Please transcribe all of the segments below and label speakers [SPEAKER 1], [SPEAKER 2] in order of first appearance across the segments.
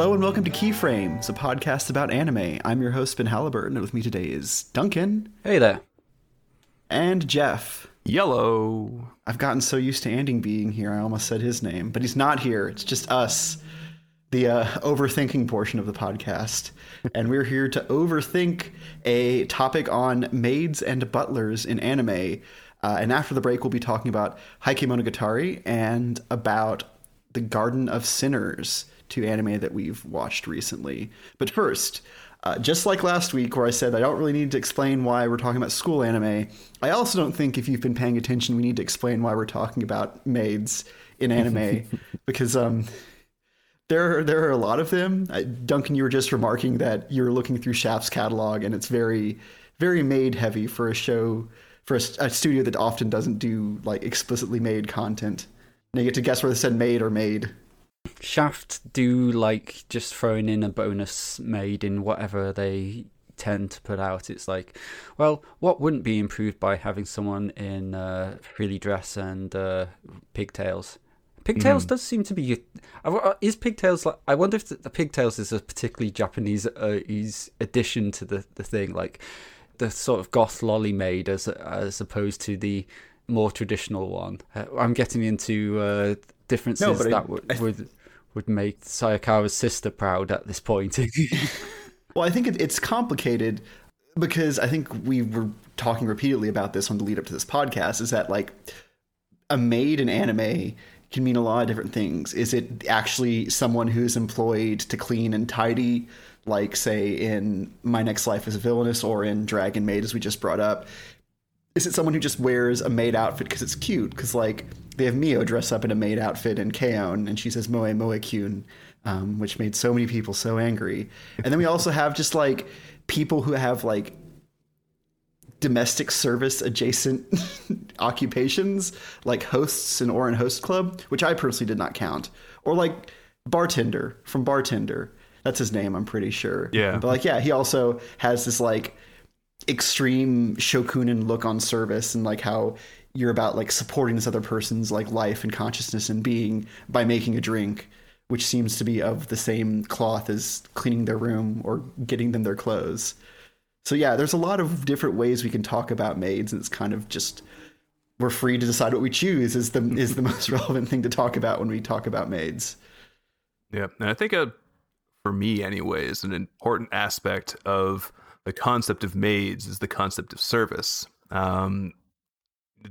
[SPEAKER 1] Hello and welcome to Keyframes, a podcast about anime. I'm your host Ben Halliburton, and with me today is Duncan
[SPEAKER 2] Hey there.
[SPEAKER 1] and Jeff.
[SPEAKER 3] Yellow.
[SPEAKER 1] I've gotten so used to Anding being here, I almost said his name, but he's not here. It's just us, the uh, overthinking portion of the podcast. and we're here to overthink a topic on maids and butlers in anime. Uh, and after the break, we'll be talking about Heike Monogatari and about the Garden of Sinners, two anime that we've watched recently. But first, uh, just like last week, where I said I don't really need to explain why we're talking about school anime, I also don't think if you've been paying attention, we need to explain why we're talking about maids in anime because um, there there are a lot of them. I, Duncan, you were just remarking that you're looking through Shaft's catalog, and it's very very maid heavy for a show for a, a studio that often doesn't do like explicitly made content. Now you get to guess whether it said made or made.
[SPEAKER 2] Shaft do like just throwing in a bonus made in whatever they tend to put out. It's like, well, what wouldn't be improved by having someone in uh, frilly dress and uh, pigtails? Pigtails does seem to be. uh, Is pigtails like? I wonder if the, the pigtails is a particularly Japanese uh, is addition to the, the thing, like the sort of goth lolly maid as as opposed to the more traditional one. Uh, I'm getting into uh, differences
[SPEAKER 1] No,
[SPEAKER 2] that would, would would make Saikawa's sister proud at this point.
[SPEAKER 1] Well, I think it, it's complicated because I think we were talking repeatedly about this on the lead up to this podcast. Is that like a maid in anime can mean a lot of different things. Is it actually someone who's employed to clean and tidy, like say in My Next Life as a Villainous or in Dragon Maid, as we just brought up? Is it someone who just wears a maid outfit because it's cute? Because like they have Mio dress up in a maid outfit in K-On, and she says "moe moe kyun," um, which made so many people so angry. And then we also have just like people who have like domestic service adjacent occupations, like hosts in Ouran Host Club, which I personally did not count, or like bartender from Bartender. That's his name, I'm pretty sure.
[SPEAKER 3] Yeah.
[SPEAKER 1] But like, yeah, he also has this like extreme shokunin look on service and like how you're about like supporting this other person's like life and consciousness and being by making a drink which seems to be of the same cloth as cleaning their room or getting them their clothes. So yeah there's a lot of different ways we can talk about maids and it's kind of just we're free to decide what we choose is the is the most relevant thing to talk about when we talk about maids.
[SPEAKER 3] Yeah, and I think uh, for me, anyways, an important aspect of the concept of maids is the concept of service. Um,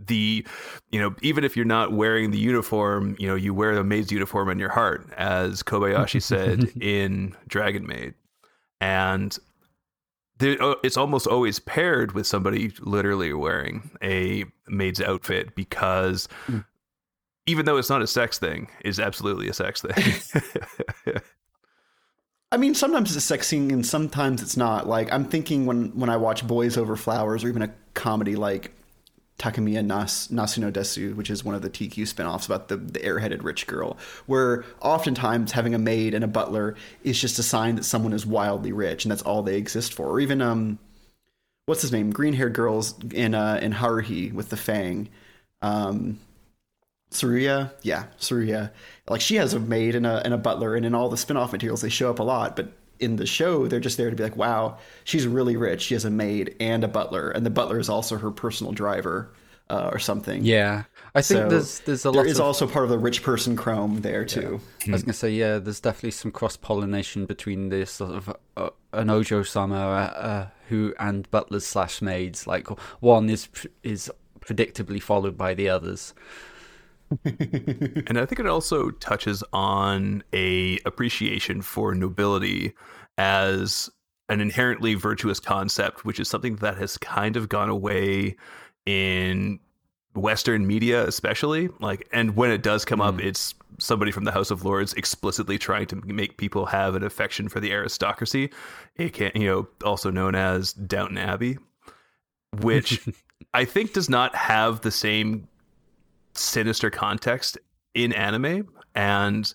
[SPEAKER 3] the you know even if you're not wearing the uniform you know you wear the maid's uniform in your heart as kobayashi said in dragon maid. And there, uh, it's almost always paired with somebody literally wearing a maid's outfit because even though it's not a sex thing it's absolutely a sex thing
[SPEAKER 1] I mean, sometimes it's sexy and sometimes it's not. Like I'm thinking when when I watch Boys Over Flowers or even a comedy like Takamiya Nas, Nasuno Desu, which is one of the Teekyuu spinoffs about the, the airheaded rich girl, where oftentimes having a maid and a butler is just a sign that someone is wildly rich and that's all they exist for. Or even um what's his name? Green haired girls in uh in Haruhi with the fang. Um yeah, Tsuruya. Like she has a maid and a and a butler, and in all the spin-off materials they show up a lot, but in the show they're just there to be like, wow, she's really rich. She has a maid and a butler, and the butler is also her personal driver uh, or something.
[SPEAKER 2] yeah, I think
[SPEAKER 1] So
[SPEAKER 2] there's there's a
[SPEAKER 1] There
[SPEAKER 2] lot
[SPEAKER 1] is
[SPEAKER 2] of.
[SPEAKER 1] also part of the rich person chrome there too.
[SPEAKER 2] I was gonna say yeah, there's definitely some cross pollination between this sort of uh, an Ojo sama uh, uh, who and butlers slash maids. Like one is is predictably followed by the others.
[SPEAKER 3] And I think it also touches on a appreciation for nobility as an inherently virtuous concept, which is something that has kind of gone away in Western media, especially. Like, and when it does come up, mm. it's somebody from the House of Lords explicitly trying to make people have an affection for the aristocracy, aka, you know, also known as Downton Abbey, which I think does not have the same sinister context in anime and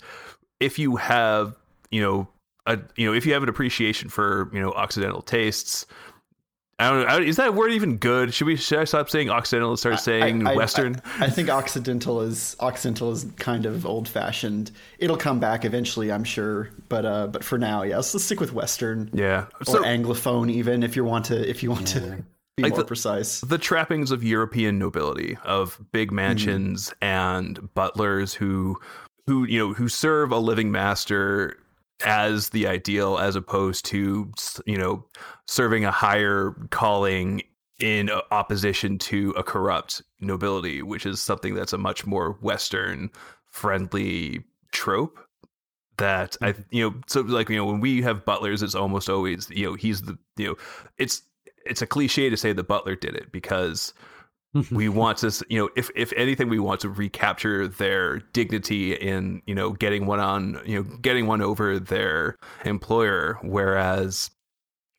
[SPEAKER 3] if you have you know a you know if you have an appreciation for you know occidental tastes I don't know. Is that word even good? Should we should I stop saying Occidental and start saying
[SPEAKER 1] I, I,
[SPEAKER 3] Western?
[SPEAKER 1] I, I, think Occidental is Occidental is kind of old fashioned. It'll come back eventually, I'm sure. But uh, but for now, yes, let's stick with Western.
[SPEAKER 3] Yeah,
[SPEAKER 1] or Anglophone, even if you want to if you want yeah. to be like more
[SPEAKER 3] the,
[SPEAKER 1] precise.
[SPEAKER 3] The trappings of European nobility, of big mm-hmm. mansions mm. and butlers who who you know who serve a living master as the ideal as opposed to you know serving a higher calling in opposition to a corrupt nobility which is something that's a much more western friendly trope that i mm-hmm. you know so like you know when we have butlers it's almost always you know he's the you know it's it's a cliche to say the butler did it because we want to you know if if anything we want to recapture their dignity in you know getting one on you know getting one over their employer. Whereas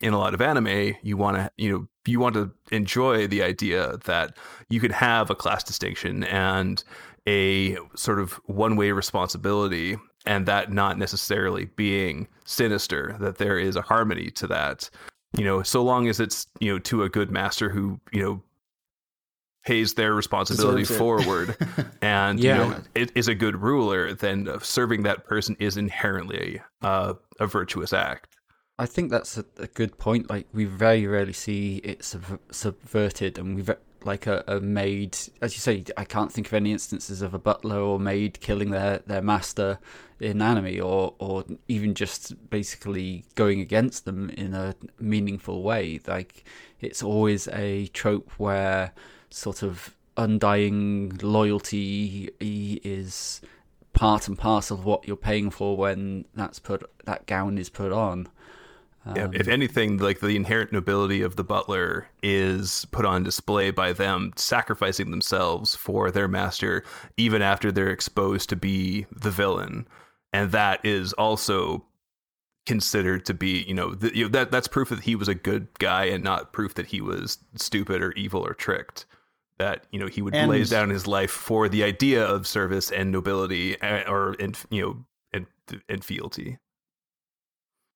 [SPEAKER 3] in a lot of anime you want to you know you want to enjoy the idea that you could have a class distinction and a sort of one way responsibility and that not necessarily being sinister that there is a harmony to that you know so long as it's you know to a good master who you know pays their responsibility forward and yeah. you know it is a good ruler then serving that person is inherently uh, a virtuous act.
[SPEAKER 2] I think that's a, a, good point. Like we very rarely see it sub- subverted and we've like a, a maid as you say i can't think of any instances of a butler or maid killing their, their master in anime or or even just basically going against them in a meaningful way like it's always a trope where sort of undying loyalty is part and parcel of what you're paying for when that's put that gown is put on.
[SPEAKER 3] Um, if anything, like the inherent nobility of the butler is put on display by them sacrificing themselves for their master, even after they're exposed to be the villain, and that is also considered to be, you know, the, you know that that's proof that he was a good guy and not proof that he was stupid or evil or tricked. That you know he would and, lay down his life for the idea of service and nobility eh, or and you know and and fealty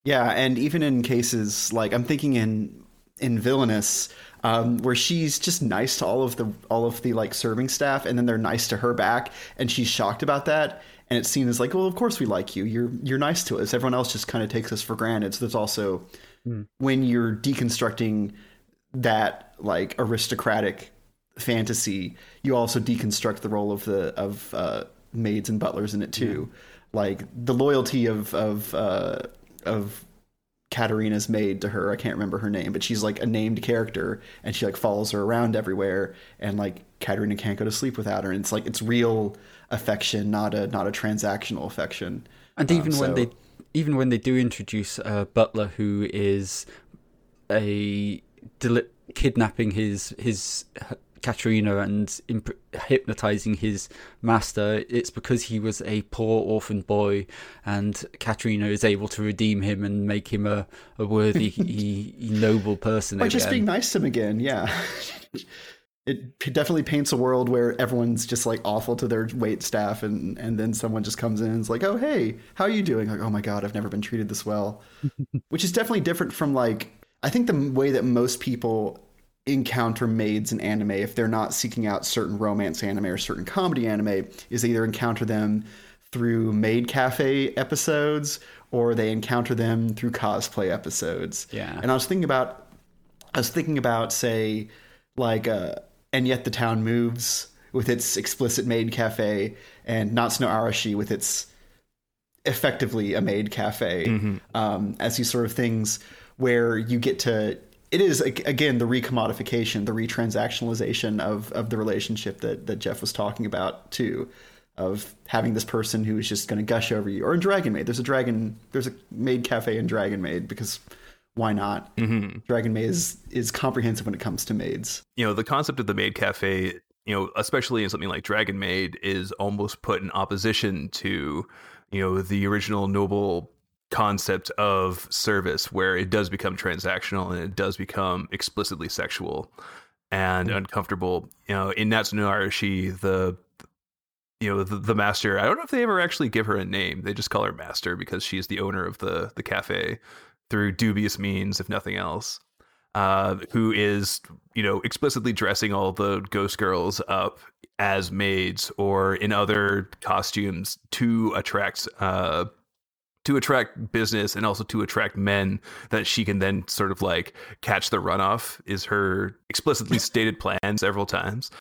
[SPEAKER 1] yeah and even in cases like i'm thinking in in villainous um, where she's just nice to all of the all of the like serving staff and then they're nice to her back and she's shocked about that and it's seen as like well of course we like you you're you're nice to us everyone else just kind of takes us for granted so there's also mm. when you're deconstructing that like aristocratic fantasy, you also deconstruct the role of the of uh, maids and butlers in it too. Yeah. Like the loyalty of of uh, of Katarina's maid to her. I can't remember her name, but she's like a named character, and she like follows her around everywhere. And like Katarina can't go to sleep without her. And it's like it's real affection, not a not a transactional affection.
[SPEAKER 2] And even um, when they even when they do introduce a butler who is a deli- kidnapping his his Katarina and imp- hypnotizing his master, it's because he was a poor orphan boy, and Katarina is able to redeem him and make him a, a worthy, noble person.
[SPEAKER 1] By again. just being nice to him again, yeah. it definitely paints a world where everyone's just like awful to their wait staff, and and then someone just comes in and is like, "Oh, hey, how are you doing?" Like, "Oh my god, I've never been treated this well," which is definitely different from like I think the way that most people encounter maids in anime if they're not seeking out certain romance anime or certain comedy anime is they either encounter them through maid cafe episodes or they encounter them through cosplay episodes.
[SPEAKER 2] Yeah.
[SPEAKER 1] And I was thinking about I was thinking about say like uh and yet the town moves with its explicit maid cafe and Natsu no Arashi with its effectively a maid cafe mm-hmm. um, as these sort of things where you get to it is again the recommodification, the retransactionalization of of the relationship that that Jeff was talking about too, of having this person who is just going to gush over you. Or in Dragon Maid, there's a dragon, there's a maid cafe in Dragon Maid because why not? Mm-hmm. Dragon Maid is is comprehensive when it comes to maids.
[SPEAKER 3] You know, the concept of the maid cafe, you know, especially in something like Dragon Maid, is almost put in opposition to you know the original noble concept of service where it does become transactional and it does become explicitly sexual and mm-hmm. uncomfortable. You know, in Natsu no Arashi, the you know the, the master. I don't know if they ever actually give her a name. They just call her master because she's the owner of the the cafe through dubious means, if nothing else. uh, who is you know explicitly dressing all the ghost girls up as maids or in other costumes to attract uh, to attract business and also to attract men that she can then sort of like catch the runoff is her explicitly stated plan several times.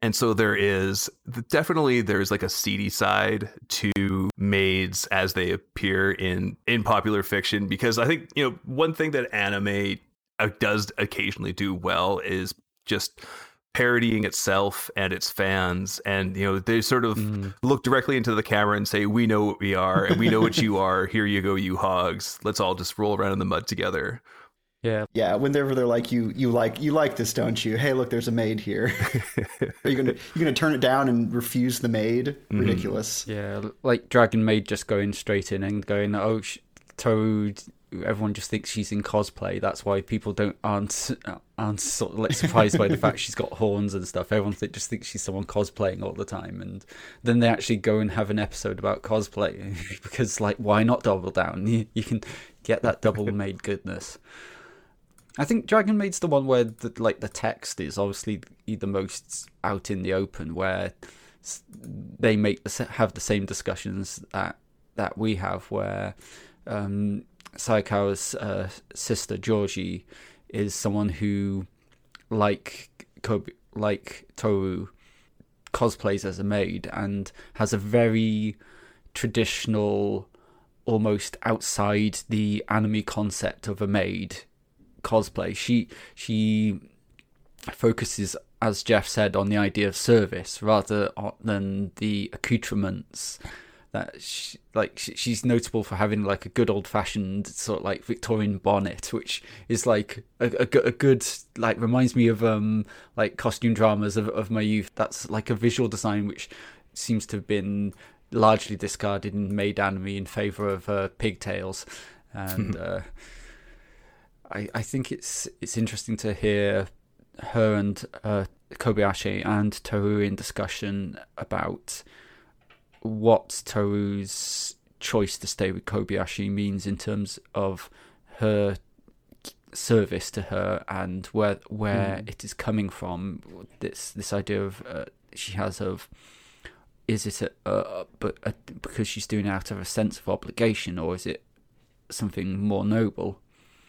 [SPEAKER 3] And so there is definitely there's like a seedy side to maids as they appear in in popular fiction because i think you know one thing that anime uh, does occasionally do well is just parodying itself and its fans and you know they sort of mm. look directly into the camera and say we know what we are and we know what you are. Here you go you hogs. Let's all just roll around in the mud together.
[SPEAKER 2] Yeah.
[SPEAKER 1] Yeah whenever they're like you you like you like this don't you? Hey look there's a maid here. Are you gonna you gonna turn it down and refuse the maid? Mm-hmm. ridiculous.
[SPEAKER 2] Yeah like dragon maid just going straight in and going oh toad everyone just thinks she's in cosplay. That's why people don't aren't aren't sort of like surprised by the fact she's got horns and stuff. Everyone th- just thinks she's someone cosplaying all the time, and then they actually go and have an episode about cosplay because, like, why not double down? You, you can get that double made goodness. I think Dragon Maid's the one where the, like the text is obviously the most out in the open, where they make have the same discussions that that we have, where um, Saikawa's uh, sister Georgie is someone who, like Kobe, like Toru, cosplays as a maid and has a very traditional, almost outside the anime concept of a maid cosplay. She she focuses, as Jeff said, on the idea of service rather than the accoutrements that she, like she's notable for having like a good old fashioned sort of like Victorian bonnet, which is like a, a, a, good like reminds me of um like costume dramas of, of my youth. That's like a visual design which seems to have been largely discarded in maid anime in favor of uh, pigtails, and uh, I I think it's it's interesting to hear her and uh, Kobayashi and Toru in discussion about what Toru's choice to stay with Kobayashi means in terms of her service to her and where where mm. it is coming from. This this idea of uh, she has of is it a, uh, but a, because she's doing it out of a sense of obligation or is it something more noble?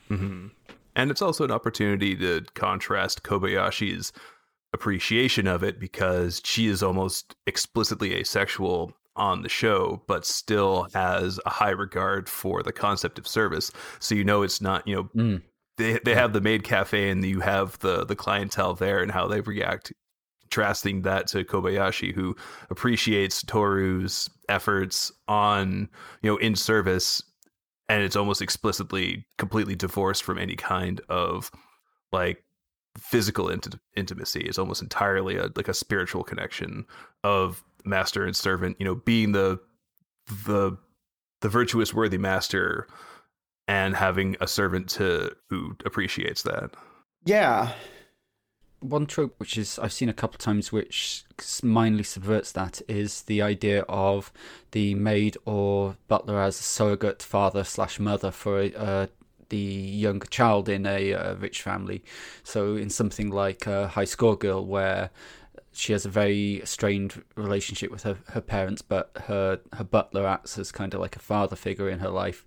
[SPEAKER 3] Mm-hmm. And it's also an opportunity to contrast Kobayashi's appreciation of it because she is almost explicitly asexual on the show, but still has a high regard for the concept of service. So you know it's not, you know, mm. they they have the maid cafe and you have the the clientele there and how they react. Contrasting that to Kobayashi, who appreciates Toru's efforts on, you know, in service, and it's almost explicitly completely divorced from any kind of like physical int- intimacy. It's almost entirely a, like a spiritual connection of master and servant, you know, being the the the virtuous worthy master and having a servant to who appreciates that.
[SPEAKER 1] Yeah.
[SPEAKER 2] One trope which is I've seen a couple of times which mindly subverts that is the idea of the maid or butler as a surrogate father slash mother for uh, the younger child in a uh, rich family. So in something like uh, High Score Girl, where she has a very strained relationship with her, her parents, but her her butler acts as kind of like a father figure in her life,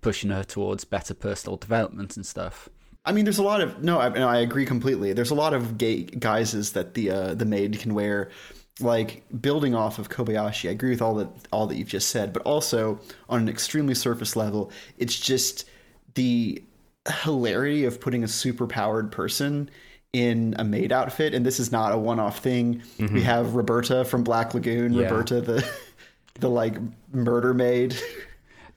[SPEAKER 2] pushing her towards better personal development and stuff.
[SPEAKER 1] I mean, there's a lot of no, I, no, I agree completely. There's a lot of gay guises that the uh, the maid can wear, like building off of Kobayashi. I agree with all that all that you've just said, but also on an extremely surface level, it's just the hilarity of putting a super powered person in a maid outfit, and this is not a one-off thing. Mm-hmm. We have Roberta from Black Lagoon, yeah. Roberta the the like murder maid.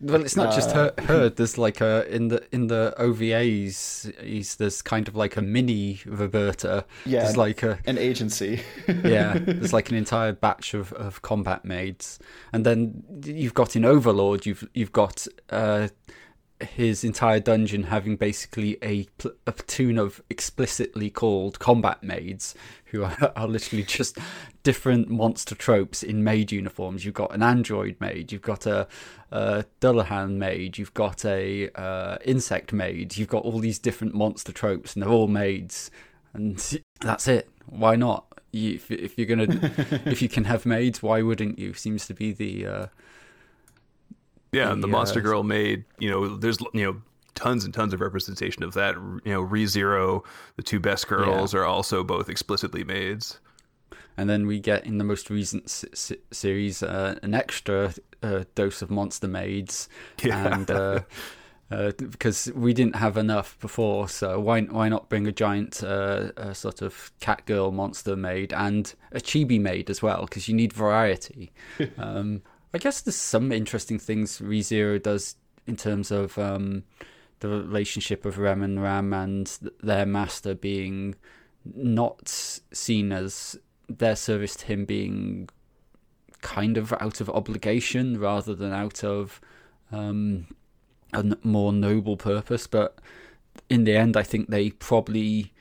[SPEAKER 2] Well, it's not uh, just her. Her there's like a in the in the OVAs. There's kind of like a mini Roberta.
[SPEAKER 1] Yeah,
[SPEAKER 2] there's like a
[SPEAKER 1] an agency.
[SPEAKER 2] yeah, there's like an entire batch of, of combat maids, and then you've got in Overlord. You've you've got uh, his entire dungeon having basically a, pl- a platoon of explicitly called combat maids who are, are literally just different monster tropes in maid uniforms. You've got an android maid, you've got a, a Dullahan maid, you've got a uh, insect maid, you've got all these different monster tropes, and they're all maids, and that's it. Why not? You, if, if you're gonna, if you can have maids, why wouldn't you? Seems to be the uh,
[SPEAKER 3] Yeah,
[SPEAKER 2] the,
[SPEAKER 3] and the Monster
[SPEAKER 2] uh,
[SPEAKER 3] Girl made, you know, there's, you know, tons and tons of representation of that. You know, ReZero, the two best girls, are also both explicitly maids.
[SPEAKER 2] and then we get in the most recent s- s- series uh, an extra uh, dose of monster maids,
[SPEAKER 3] Yeah.
[SPEAKER 2] and uh, uh, because we didn't have enough before, so why why not bring a giant uh, uh, sort of cat girl monster maid and a chibi maid as well? Because you need variety. um, I guess there's some interesting things ReZero does in terms of um, the relationship of Rem and Ram and their master being not seen as their service to him being kind of out of obligation rather than out of um, a more noble purpose. But in the end, I think they probably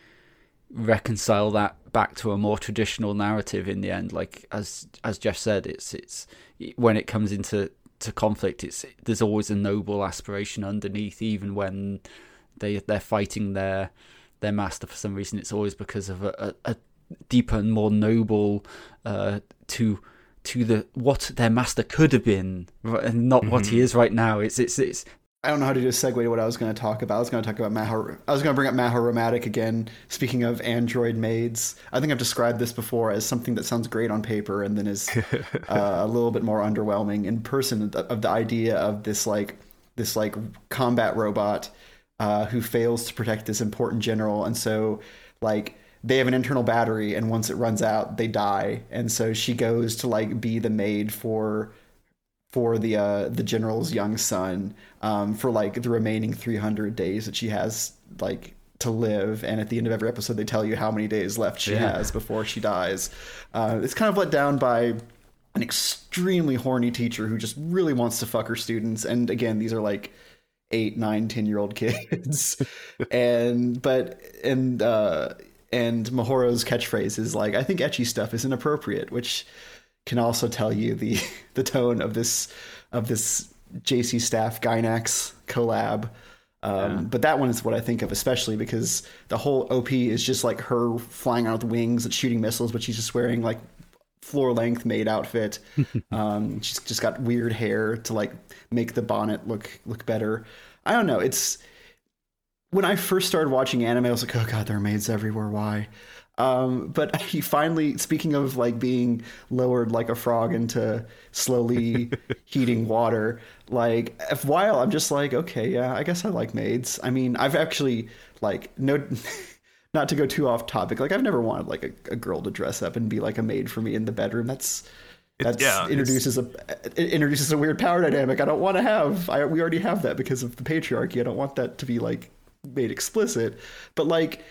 [SPEAKER 2] reconcile that back to a more traditional narrative in the end. Like as as Jeff said, it's it's when it comes into to conflict, it's there's always a noble aspiration underneath, even when they they're fighting their their master for some reason. It's always because of a, a, a deeper and more noble uh, to to the what their master could have been, and not what he is right now. It's it's it's
[SPEAKER 1] I don't know how to do a segue to what I was going to talk about. I was going to talk about Maho. I was going to bring up Mahoromatic again. Speaking of android maids, I think I've described this before as something that sounds great on paper and then is uh, a little bit more underwhelming in person. Of the idea of this like this like combat robot uh, who fails to protect this important general, and so like they have an internal battery, and once it runs out, they die, and so she goes to like be the maid for for the uh, the general's young son um, for like the remaining 300 days that she has like to live. And at the end of every episode they tell you how many days left she
[SPEAKER 2] Yeah.
[SPEAKER 1] has before she dies. Uh, it's kind of let down by an extremely horny teacher who just really wants to fuck her students. And again these are like eight nine ten year old kids. And but and uh and mahoro's catchphrase is like i think etchy stuff is inappropriate which can also tell you the the tone of this of this JC Staff Gainax collab. Um, But that one is what I think of, especially because the whole OP is just like her flying out with wings and shooting missiles, but she's just wearing like floor length maid outfit. um, she's just got weird hair to like make the bonnet look look better. I don't know. It's when I first started watching anime, I was like, oh god, there are maids everywhere. Why? Um, but he finally, speaking of like being lowered like a frog into slowly heating water, like if while I'm just like, okay, yeah, I guess I like maids. I mean, I've actually like no, not to go too off topic. Like I've never wanted like a, a girl to dress up and be like a maid for me in the bedroom. That's that
[SPEAKER 3] yeah,
[SPEAKER 1] introduces a it introduces a weird power dynamic. I don't want to have. I we already have that because of the patriarchy. I don't want that to be like made explicit. But like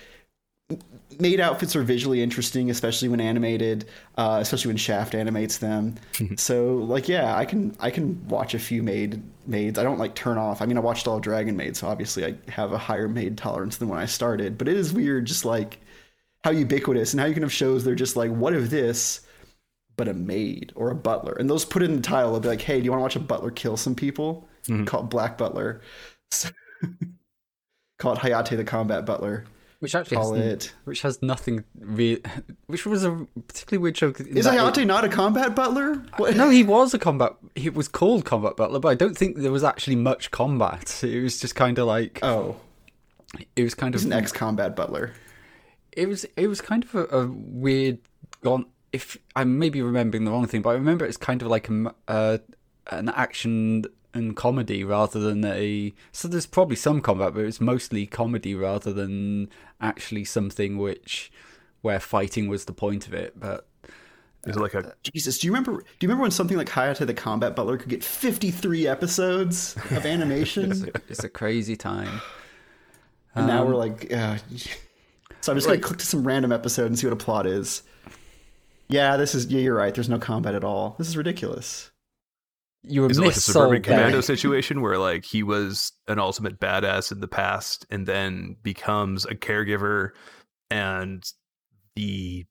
[SPEAKER 1] maid outfits are visually interesting, especially when animated, uh, especially when Shaft animates them. so like yeah, I can I can watch a few maid maids. I don't like turn off. I mean, I watched all Dragon Maid, so obviously I have a higher maid tolerance than when I started. But it is weird, just like how ubiquitous and how you can have shows they're just like, what if this, but a maid or a butler, and those put in the title. They'll be like, hey, do you want to watch a butler kill some people? Call it Black Butler. So, call it Hayate the Combat Butler.
[SPEAKER 2] Which actually
[SPEAKER 1] Call
[SPEAKER 2] has,
[SPEAKER 1] it.
[SPEAKER 2] which has nothing real. Which was a particularly weird joke.
[SPEAKER 1] Is
[SPEAKER 2] it-
[SPEAKER 1] Hayate not a combat butler? What?
[SPEAKER 2] No, he was a combat. He was called combat butler, but I don't think there was actually much combat. It was just kind of like
[SPEAKER 1] Oh,
[SPEAKER 2] it was kind
[SPEAKER 1] he's
[SPEAKER 2] of
[SPEAKER 1] an ex-combat butler.
[SPEAKER 2] it was it was kind of a, a weird gone if i'm maybe remembering the wrong thing but i remember it's kind of like a, uh, an action and comedy rather than a so there's probably some combat but it's mostly comedy rather than actually something which where fighting was the point of it but
[SPEAKER 3] Is it like a
[SPEAKER 1] Jesus, do you remember? Do you remember when something like Hayate the Combat Butler could get 53 episodes of animation?
[SPEAKER 2] it's a, it's a crazy time
[SPEAKER 1] and now we're like, uh, so I'm just
[SPEAKER 2] Right.
[SPEAKER 1] gonna click to some random episode and see what a plot is. Yeah, this is. Yeah, you're right. There's no combat at all. This is ridiculous.
[SPEAKER 2] You were
[SPEAKER 3] Is it like a suburban commando situation where like he was an ultimate badass in the past and then becomes a caregiver and the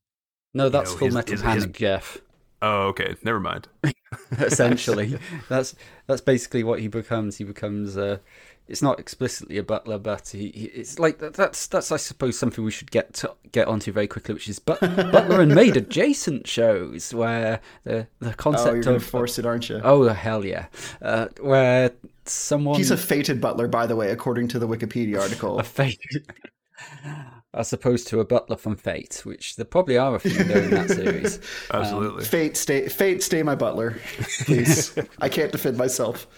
[SPEAKER 2] No, that's
[SPEAKER 3] know,
[SPEAKER 2] Full
[SPEAKER 3] his-
[SPEAKER 2] Metal
[SPEAKER 3] his-
[SPEAKER 2] Panic,
[SPEAKER 3] his-
[SPEAKER 2] Jeff.
[SPEAKER 3] oh okay. Never mind.
[SPEAKER 2] Essentially. That's that's basically what he becomes. He becomes uh it's not explicitly a butler but he, he it's like that, that's that's i suppose something we should get to, get onto very quickly which is but, butler and maid adjacent shows where the the
[SPEAKER 1] Oh, you're
[SPEAKER 2] concept
[SPEAKER 1] gonna
[SPEAKER 2] of
[SPEAKER 1] force it, aren't you?
[SPEAKER 2] oh hell yeah uh, where someone
[SPEAKER 1] He's a fated butler, by the way, according to the Wikipedia article.
[SPEAKER 2] a fate as opposed to a butler from fate which there probably are a few there in that series
[SPEAKER 3] absolutely
[SPEAKER 1] Fate, stay, fate, stay my butler, please. I can't defend myself.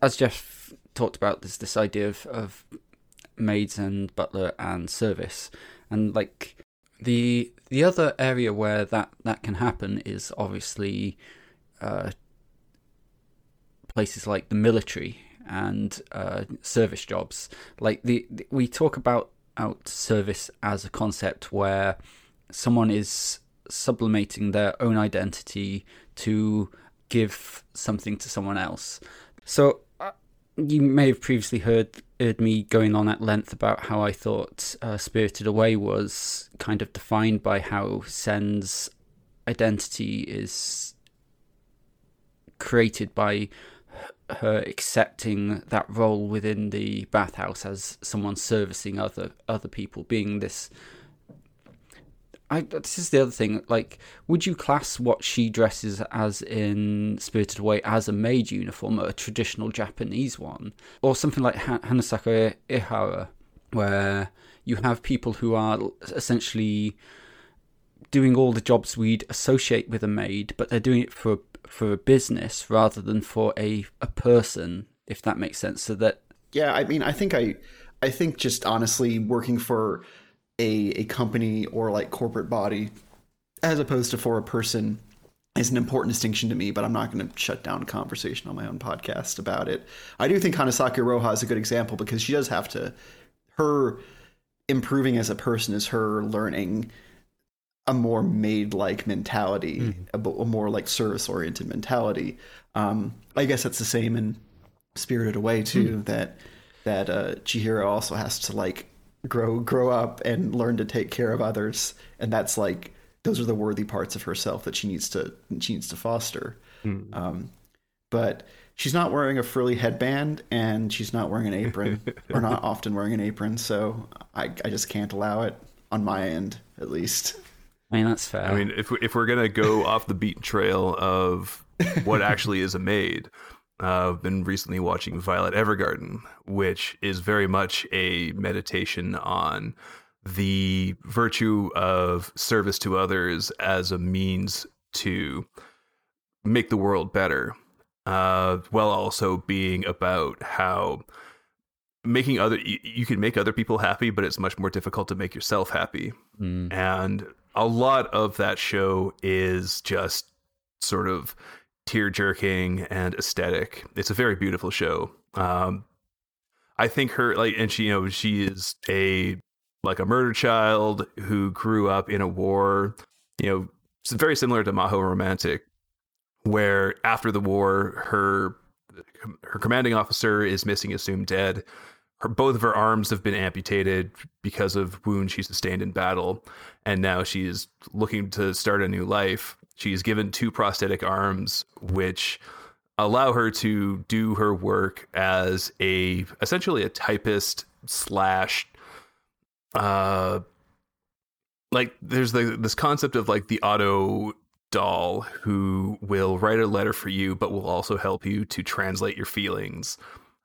[SPEAKER 2] as Jeff talked about, there's this idea of, of maids and butler and service, and like the the other area where that that can happen is obviously uh, places like the military and uh, service jobs. Like the, the we talk about out service as a concept where someone is sublimating their own identity to give something to someone else. So you may have previously heard heard me going on at length about how I thought uh, Spirited Away was kind of defined by how Sen's identity is created by her accepting that role within the bathhouse as someone servicing other other people, being this. I, this is the other thing. Like, would you class what she dresses as in Spirited Away as a maid uniform, a traditional Japanese one, or something like ha- Hanasaku Iroha, where you have people who are essentially doing all the jobs we'd associate with a maid, but they're doing it for for a business rather than for a a person, if that makes sense. So that
[SPEAKER 1] Yeah, I mean, I think I, I think just honestly working for a a company or like corporate body, as opposed to for a person, is an important distinction to me. But I'm not going to shut down a conversation on my own podcast about it. I do think Hanasaku Iroha is a good example because she does have to, her improving as a person is her learning a more maid like mentality, a, bo- a more like service oriented mentality. Um, I guess that's the same in Spirited Away too. That that uh, Chihiro also has to like grow grow up and learn to take care of others, and that's like those are the worthy parts of herself that she needs to she needs to foster. Um, but she's not wearing a frilly headband, and she's not wearing an apron, or not often wearing an apron. So I I just can't allow it on my end, at least.
[SPEAKER 2] I mean that's fair.
[SPEAKER 3] I mean, if if we're gonna go off the beaten trail of what actually is a maid, uh, I've been recently watching Violet Evergarden, which is very much a meditation on the virtue of service to others as a means to make the world better, uh, while also being about how making other you, you can make other people happy, but it's much more difficult to make yourself happy
[SPEAKER 2] Mm.
[SPEAKER 3] and a lot of that show is just sort of tear jerking and aesthetic. It's a very beautiful show. Um, I think her like, and she, you know, she is a like a murder child who grew up in a war. You know, it's very similar to Mahoromatic, where after the war, her her commanding officer is missing, assumed dead. Her, both of her arms have been amputated because of wounds she sustained in battle, and now she's looking to start a new life. She's given two prosthetic arms, which allow her to do her work as a essentially a typist slash uh like there's the this concept of like the auto doll who will write a letter for you but will also help you to translate your feelings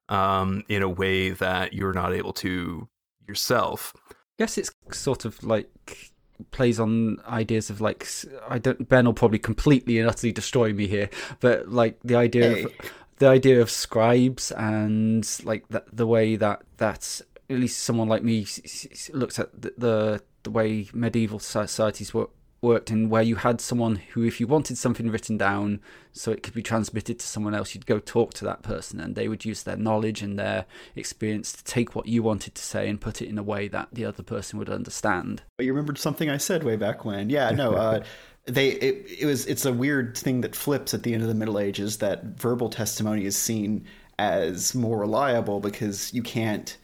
[SPEAKER 3] um in a way that you're not able to yourself.
[SPEAKER 2] I guess it's sort of like plays on ideas of like I don't Ben will probably completely and utterly destroy me here, but like the idea
[SPEAKER 1] Hey.
[SPEAKER 2] of the idea of scribes and like the, the way that that at least someone like me looks at the the, the way medieval societies were worked in where you had someone who if you wanted something written down so it could be transmitted to someone else you'd go talk to that person and they would use their knowledge and their experience to take what you wanted to say and put it in a way that the other person would understand
[SPEAKER 1] But you remembered something I said way back when. Yeah, no. Uh, they it, it was it's a weird thing that flips at the end of the Middle Ages that verbal testimony is seen as more reliable because you can't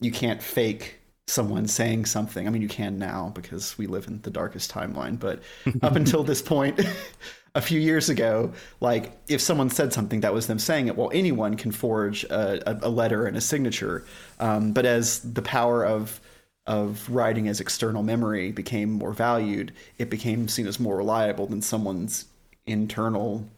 [SPEAKER 1] you can't fake someone saying something. I mean, you can now because we live in the darkest timeline, but up until this point, a few years ago, like if someone said something that was them saying it, well, anyone can forge a, a letter and a signature. Um, but as the power of of writing as external memory became more valued, it became seen as more reliable than someone's internal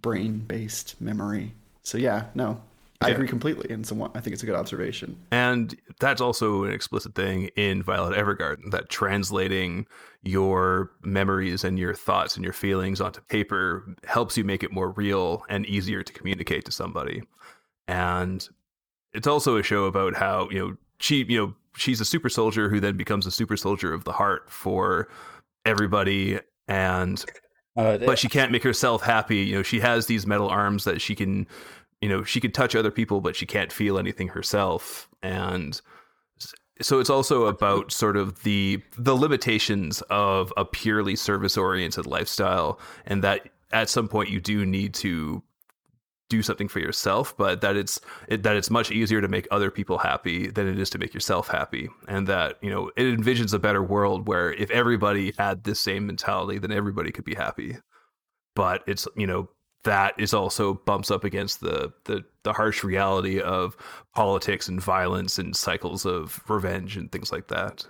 [SPEAKER 1] brain based memory. So yeah, no, I agree completely. And somewhat, I think it's a good observation.
[SPEAKER 3] And that's also an explicit thing in Violet Evergarden that translating your memories and your thoughts and your feelings onto paper helps you make it more real and easier to communicate to somebody. And it's also a show about how, you know, she, you know, she's a super soldier who then becomes a super soldier of the heart for everybody and uh, but she can't make herself happy. You know, she has these metal arms that she can, you know, she can touch other people, but she can't feel anything herself. And so it's also about sort of the the limitations of a purely service oriented lifestyle, and that at some point you do need to do something for yourself, but that it's it, that it's much easier to make other people happy than it is to make yourself happy, and that you know it envisions a better world where if everybody had this same mentality, then everybody could be happy. But it's you know that is also bumps up against the the the harsh reality of politics and violence and cycles of revenge and things like that.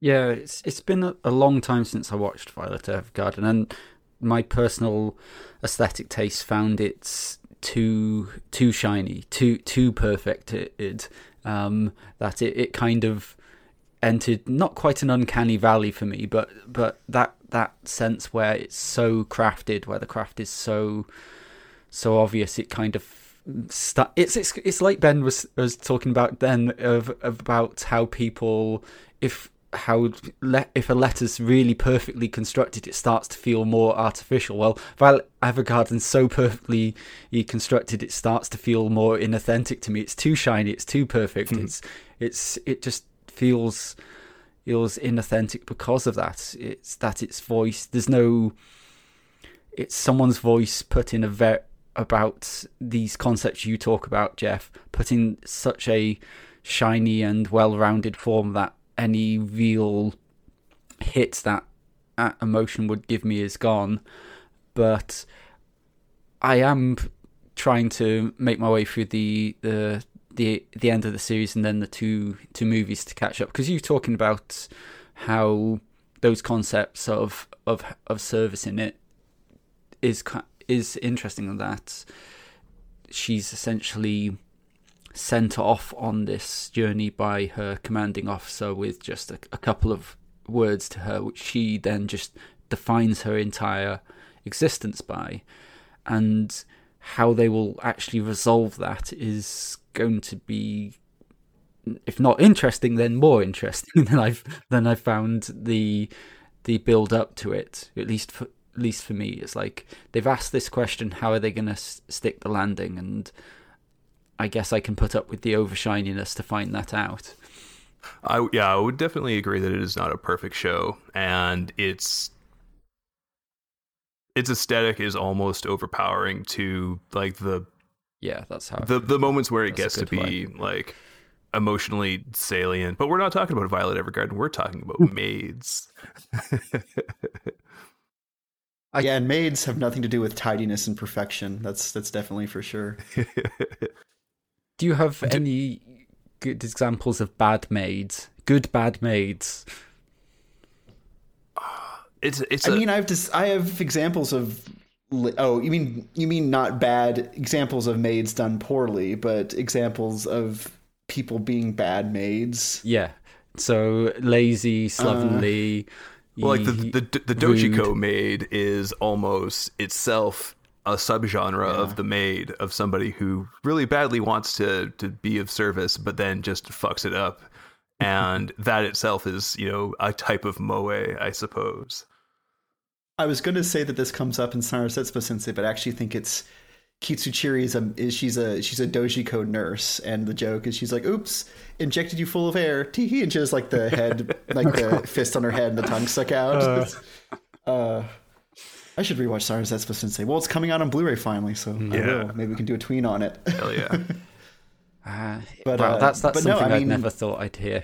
[SPEAKER 2] Yeah, it's it's been a, long time since I watched Violet Evergarden, and my personal aesthetic taste found it too too shiny, too too perfected. Um, that it, it kind of entered not quite an uncanny valley for me, but but that that sense where it's so crafted, where the craft is so so obvious, it kind of st- it's it's it's like Ben was was talking about then of about how people if how le- if a letter's really perfectly constructed, it starts to feel more artificial. Well, Violet Evergarden's so perfectly constructed, it starts to feel more inauthentic to me. It's too shiny. It's too perfect. Hmm. It's it's it just feels feels inauthentic because of that. It's that its voice. There's no. It's someone's voice put in a very about these concepts you talk about, Jeff. Put in such a shiny and well-rounded form that any real hit that emotion would give me is gone. But I am trying to make my way through the the the the end of the series and then the two two movies to catch up because you're talking about how those concepts of of of service in it is is interesting in that she's essentially sent off on this journey by her commanding officer with just a, a couple of words to her, which she then just defines her entire existence by. And how they will actually resolve that is going to be if not interesting then more interesting than I've than I found the the build up to it at least for at least for me it's like they've asked this question how are they going to s- stick the landing and I guess I can put up with the overshininess to find that out.
[SPEAKER 3] I yeah, I would definitely agree that it is not a perfect show, and its its aesthetic is almost overpowering to like the
[SPEAKER 2] yeah, that's how
[SPEAKER 3] the the moments where it gets to be way. like emotionally salient. But we're not talking about Violet Evergarden. We're talking about hmm. maids.
[SPEAKER 1] yeah, and maids have nothing to do with tidiness and perfection. That's that's definitely for sure.
[SPEAKER 2] Do you have Do, any good examples of bad maids? Good bad maids.
[SPEAKER 3] Uh, it's it's.
[SPEAKER 1] I a, mean, I've just I have examples of. Oh, you mean you mean not bad examples of maids done poorly, but examples of people being bad maids.
[SPEAKER 2] Yeah. So lazy, slovenly. Uh,
[SPEAKER 3] well, like the the, the, the Dojiko maid is almost itself a subgenre yeah. of the maid of somebody who really badly wants to to be of service but then just fucks it up and that itself is you know a type of moe i suppose
[SPEAKER 1] i was going to say that this comes up in Sayonara Zetsubou Sensei but i actually think it's Kitsuchiri is a is she's a she's a Dojiko nurse, and the joke is she's like, "Oops, injected you full of air." Tee and she has like the head, like the fist on her head, and the tongue stuck out. Uh, Uh, I should rewatch Sayonara Zetsubou Sensei. Well, it's coming out on Blu-ray finally, so I
[SPEAKER 3] Yeah.
[SPEAKER 1] will. Maybe we can do a tween on it.
[SPEAKER 3] Hell yeah.
[SPEAKER 2] Uh,
[SPEAKER 1] But,
[SPEAKER 2] well,
[SPEAKER 1] uh,
[SPEAKER 2] that's that's
[SPEAKER 1] but no,
[SPEAKER 2] something
[SPEAKER 1] I
[SPEAKER 2] I'd never thought I'd hear,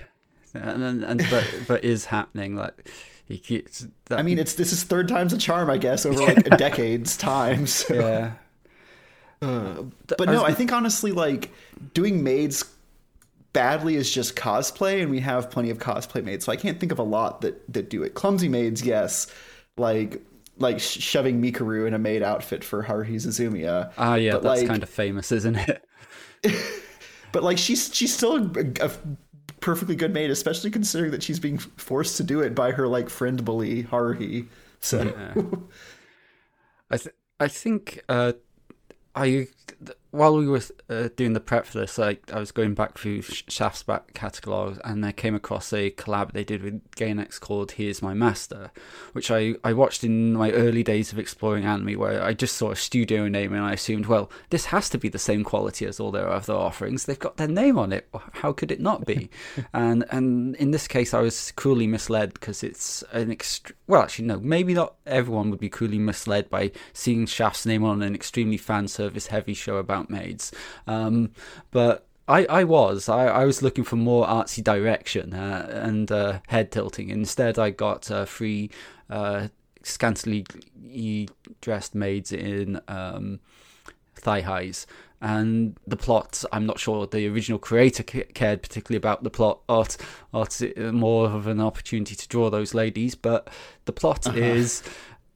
[SPEAKER 2] and and, and but but is happening. Like he keeps. That,
[SPEAKER 1] I mean, it's this is third time's a charm, I guess, over like a decade's time. So.
[SPEAKER 2] yeah.
[SPEAKER 1] But no, I think honestly, like doing maids badly is just cosplay, and we have plenty of cosplay maids. So I can't think of a lot that that do it. Clumsy maids, yes, like like shoving Mikuru in a maid outfit for Haruhi Suzumiya.
[SPEAKER 2] Ah, yeah,
[SPEAKER 1] But,
[SPEAKER 2] that's
[SPEAKER 1] like-
[SPEAKER 2] kind of famous, isn't it?
[SPEAKER 1] But like she's she's still a, a perfectly good maid, especially considering that she's being forced to do it by her like friend bully Haruhi. So
[SPEAKER 2] I th- I think uh, I while we were uh, doing the prep for this, I, I was going back through Shaft's back catalogue and I came across a collab they did with Gainax called "He Is My Master," which I, I watched in my early days of exploring anime, where I just saw a studio name and I assumed, well, this has to be the same quality as all their other offerings. They've got their name on it. How could it not be? and and in this case, I was cruelly misled because it's an ext- well, actually no, maybe not everyone would be cruelly misled by seeing Shaft's name on an extremely fan service heavy show about maids. Um, but I, I was I, I was looking for more artsy direction uh, and uh, head tilting. Instead, I got uh, three uh, scantily dressed maids in um, thigh highs. And the plot, I'm not sure the original creator ca- cared particularly about the plot, or, or t- more of an opportunity to draw those ladies. But the plot is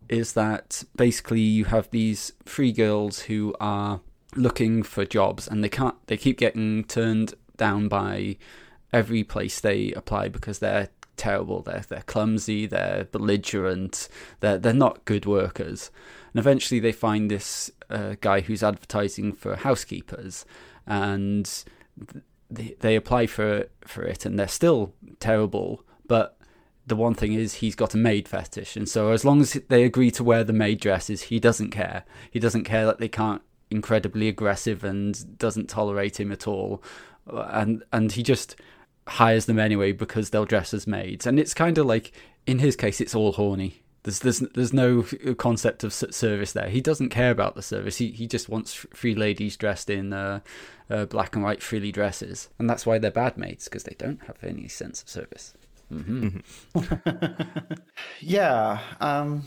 [SPEAKER 2] is that basically you have these three girls who are looking for jobs, and they can't. They keep getting turned down by every place they apply because they're terrible. They're they're clumsy. They're belligerent. They're they're not good workers. And eventually, they find this uh, guy who's advertising for housekeepers, and they, they apply for for it, and they're still terrible. But the one thing is, he's got a maid fetish, and so as long as they agree to wear the maid dresses, he doesn't care. He doesn't care that they can't incredibly aggressive and doesn't tolerate him at all, and and he just hires them anyway because they'll dress as maids. And it's kind of like in his case, it's all horny. There's there's there's no concept of service there. He doesn't care about the service. He he just wants three ladies dressed in uh, uh, black and white frilly dresses, and that's why they're bad maids because they don't have any sense of service. hmm
[SPEAKER 1] Yeah. Um,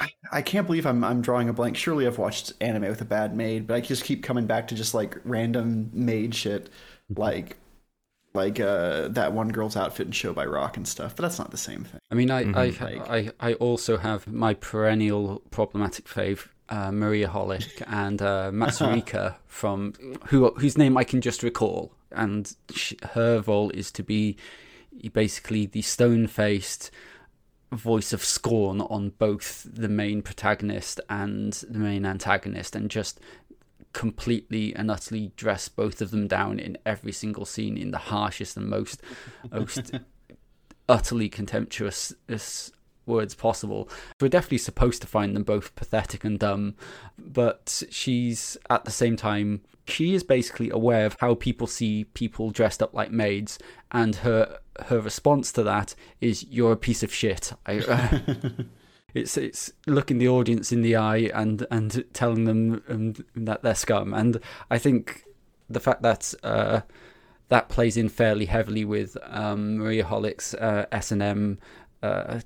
[SPEAKER 1] I, I can't believe I'm I'm drawing a blank. Surely I've watched anime with a bad maid, but I just keep coming back to just like random maid shit, like like uh that one girl's outfit in Show by Rock and stuff. But that's not the same thing.
[SPEAKER 2] I mean, I
[SPEAKER 3] Mhm.
[SPEAKER 2] I, I I also have my perennial problematic fave. Uh, Maria Holic and uh, Matsurika from who whose name I can just recall, and she, her role is to be basically the stone-faced voice of scorn on both the main protagonist and the main antagonist, and just completely and utterly dress both of them down in every single scene in the harshest and most most utterly contemptuous uh, words possible. We're definitely supposed to find them both pathetic and dumb, but she's at the same time she is basically aware of how people see people dressed up like maids, and her her response to that is "You're a piece of shit." I, it's it's looking the audience in the eye and and telling them um, that they're scum, and I think the fact that uh, that plays in fairly heavily with um, Maria Holic's uh, S and M uh,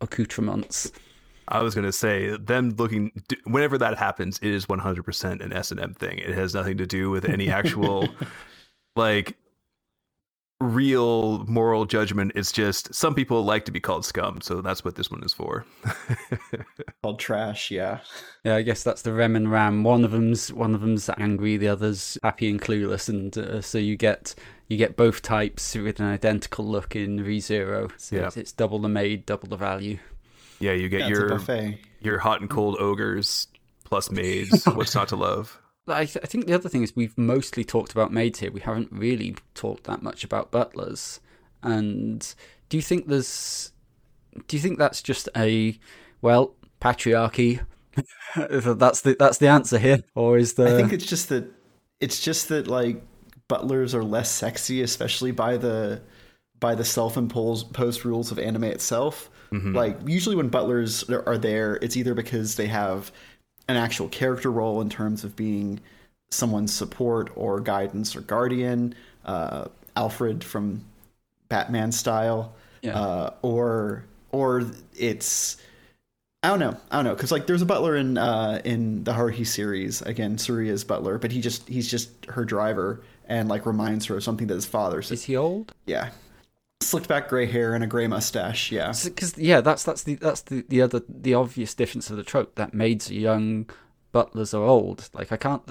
[SPEAKER 2] accoutrements.
[SPEAKER 3] I was gonna say them looking whenever that happens, it is 100% an S and M thing. It has nothing to do with any actual like real moral judgment. It's just some people like to be called scum, so that's what this one is for.
[SPEAKER 1] Called trash. Yeah.
[SPEAKER 2] Yeah, I guess that's the Rem and Ram. One of them's one of them's angry, the other's happy and clueless, and uh, so you get you get both types with an identical look in ReZero. So
[SPEAKER 3] Yeah.
[SPEAKER 2] it's, it's double the maid, double the value.
[SPEAKER 3] Yeah, you get
[SPEAKER 1] yeah
[SPEAKER 3] your
[SPEAKER 1] buffet.
[SPEAKER 3] your hot and cold ogres plus maids. What's not to love?
[SPEAKER 2] I, th- I think the other thing is we've mostly talked about maids here. We haven't really talked that much about butlers. And do you think there's? Do you think that's just a well patriarchy? that's the that's the answer here, or is there?
[SPEAKER 1] I think it's just that it's just that like butlers are less sexy, especially by the by the self-imposed post rules of anime itself. Like usually when butlers are there, it's either because they have an actual character role in terms of being someone's support or guidance or guardian, uh, Alfred from Batman style,
[SPEAKER 2] Yeah.
[SPEAKER 1] uh, or or it's I don't know. I don't know because like there's a butler in uh, in the Haruhi series again, Tsuruya's butler, but he just he's just her driver and like reminds her of something that his father said.
[SPEAKER 2] Is he old?
[SPEAKER 1] Yeah, slicked back gray hair and a gray mustache. Yeah,
[SPEAKER 2] Because yeah, that's that's the that's the, the other the obvious difference of the trope that maids are young, butlers are old. Like I can't.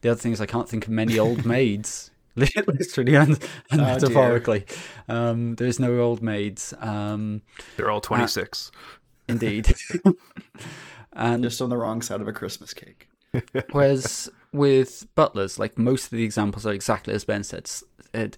[SPEAKER 2] The other thing is I can't think of many old maids. Literally and, and
[SPEAKER 1] Oh, dear.
[SPEAKER 2] metaphorically, um, there's no old maids. Um,
[SPEAKER 3] They're all 26.
[SPEAKER 2] indeed, and
[SPEAKER 1] just on the wrong side of a Christmas cake.
[SPEAKER 2] Whereas with butlers, like most of the examples are exactly as Ben said, it,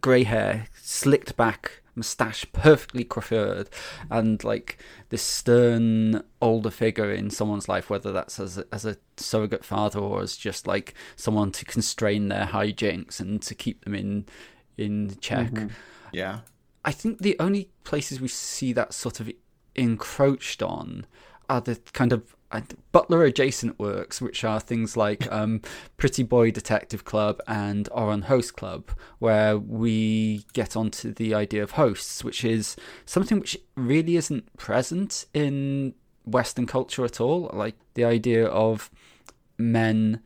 [SPEAKER 2] grey hair, slicked back, moustache, perfectly coiffured, and like this stern older figure in someone's life, whether that's as a, as a surrogate father or as just like someone to constrain their hijinks and to keep them in in check. Mm-hmm.
[SPEAKER 1] Yeah,
[SPEAKER 2] I think the only places we see that sort of encroached on are the kind of butler adjacent works, which are things like um, Pretty Boy Detective Club and Ouran Host Club, where we get onto the idea of hosts, which is something which really isn't present in Western culture at all. Like the idea of men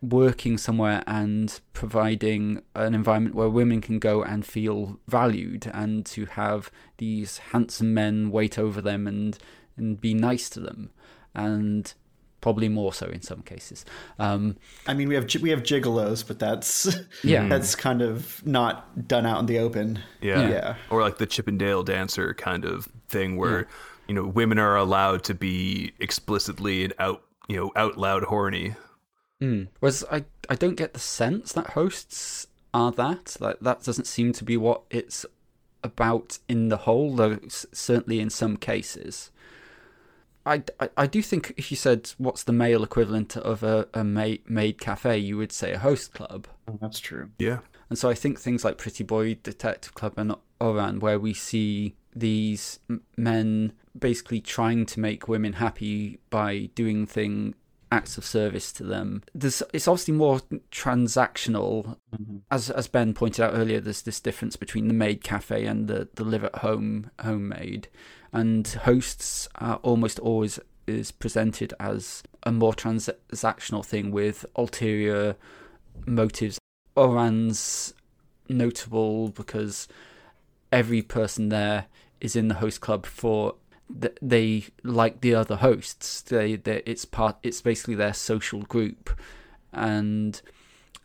[SPEAKER 2] working somewhere and providing an environment where women can go and feel valued and to have these handsome men wait over them and and be nice to them and probably more so in some cases um
[SPEAKER 1] I mean we have gi- we have gigolos, but that's
[SPEAKER 2] Yeah.
[SPEAKER 1] that's kind of not done out in the open.
[SPEAKER 3] Yeah.
[SPEAKER 1] Yeah.
[SPEAKER 3] Or like the Chippendale dancer kind of thing where, you know, women are allowed to be explicitly and out, you know, out loud horny.
[SPEAKER 2] Mm. Whereas I, I don't get the sense that hosts are that. Like that doesn't seem to be what it's about in the whole, though certainly in some cases. I, I, I do think if you said what's the male equivalent of a, a maid, maid cafe, you would say a host club.
[SPEAKER 1] Oh, that's true.
[SPEAKER 3] Yeah.
[SPEAKER 2] And so I think things like Pretty Boy Detective Club and Ouran, where we see these men basically trying to make women happy by doing thing acts of service to them. There's it's obviously more transactional. Mm-hmm. As as Ben pointed out earlier, there's this difference between the maid cafe and the, the live at home homemade. And hosts are almost always is presented as a more transactional thing with ulterior motives. Ouran's notable because every person there is in the host club for th- they like the other hosts. They, it's part. It's basically their social group, and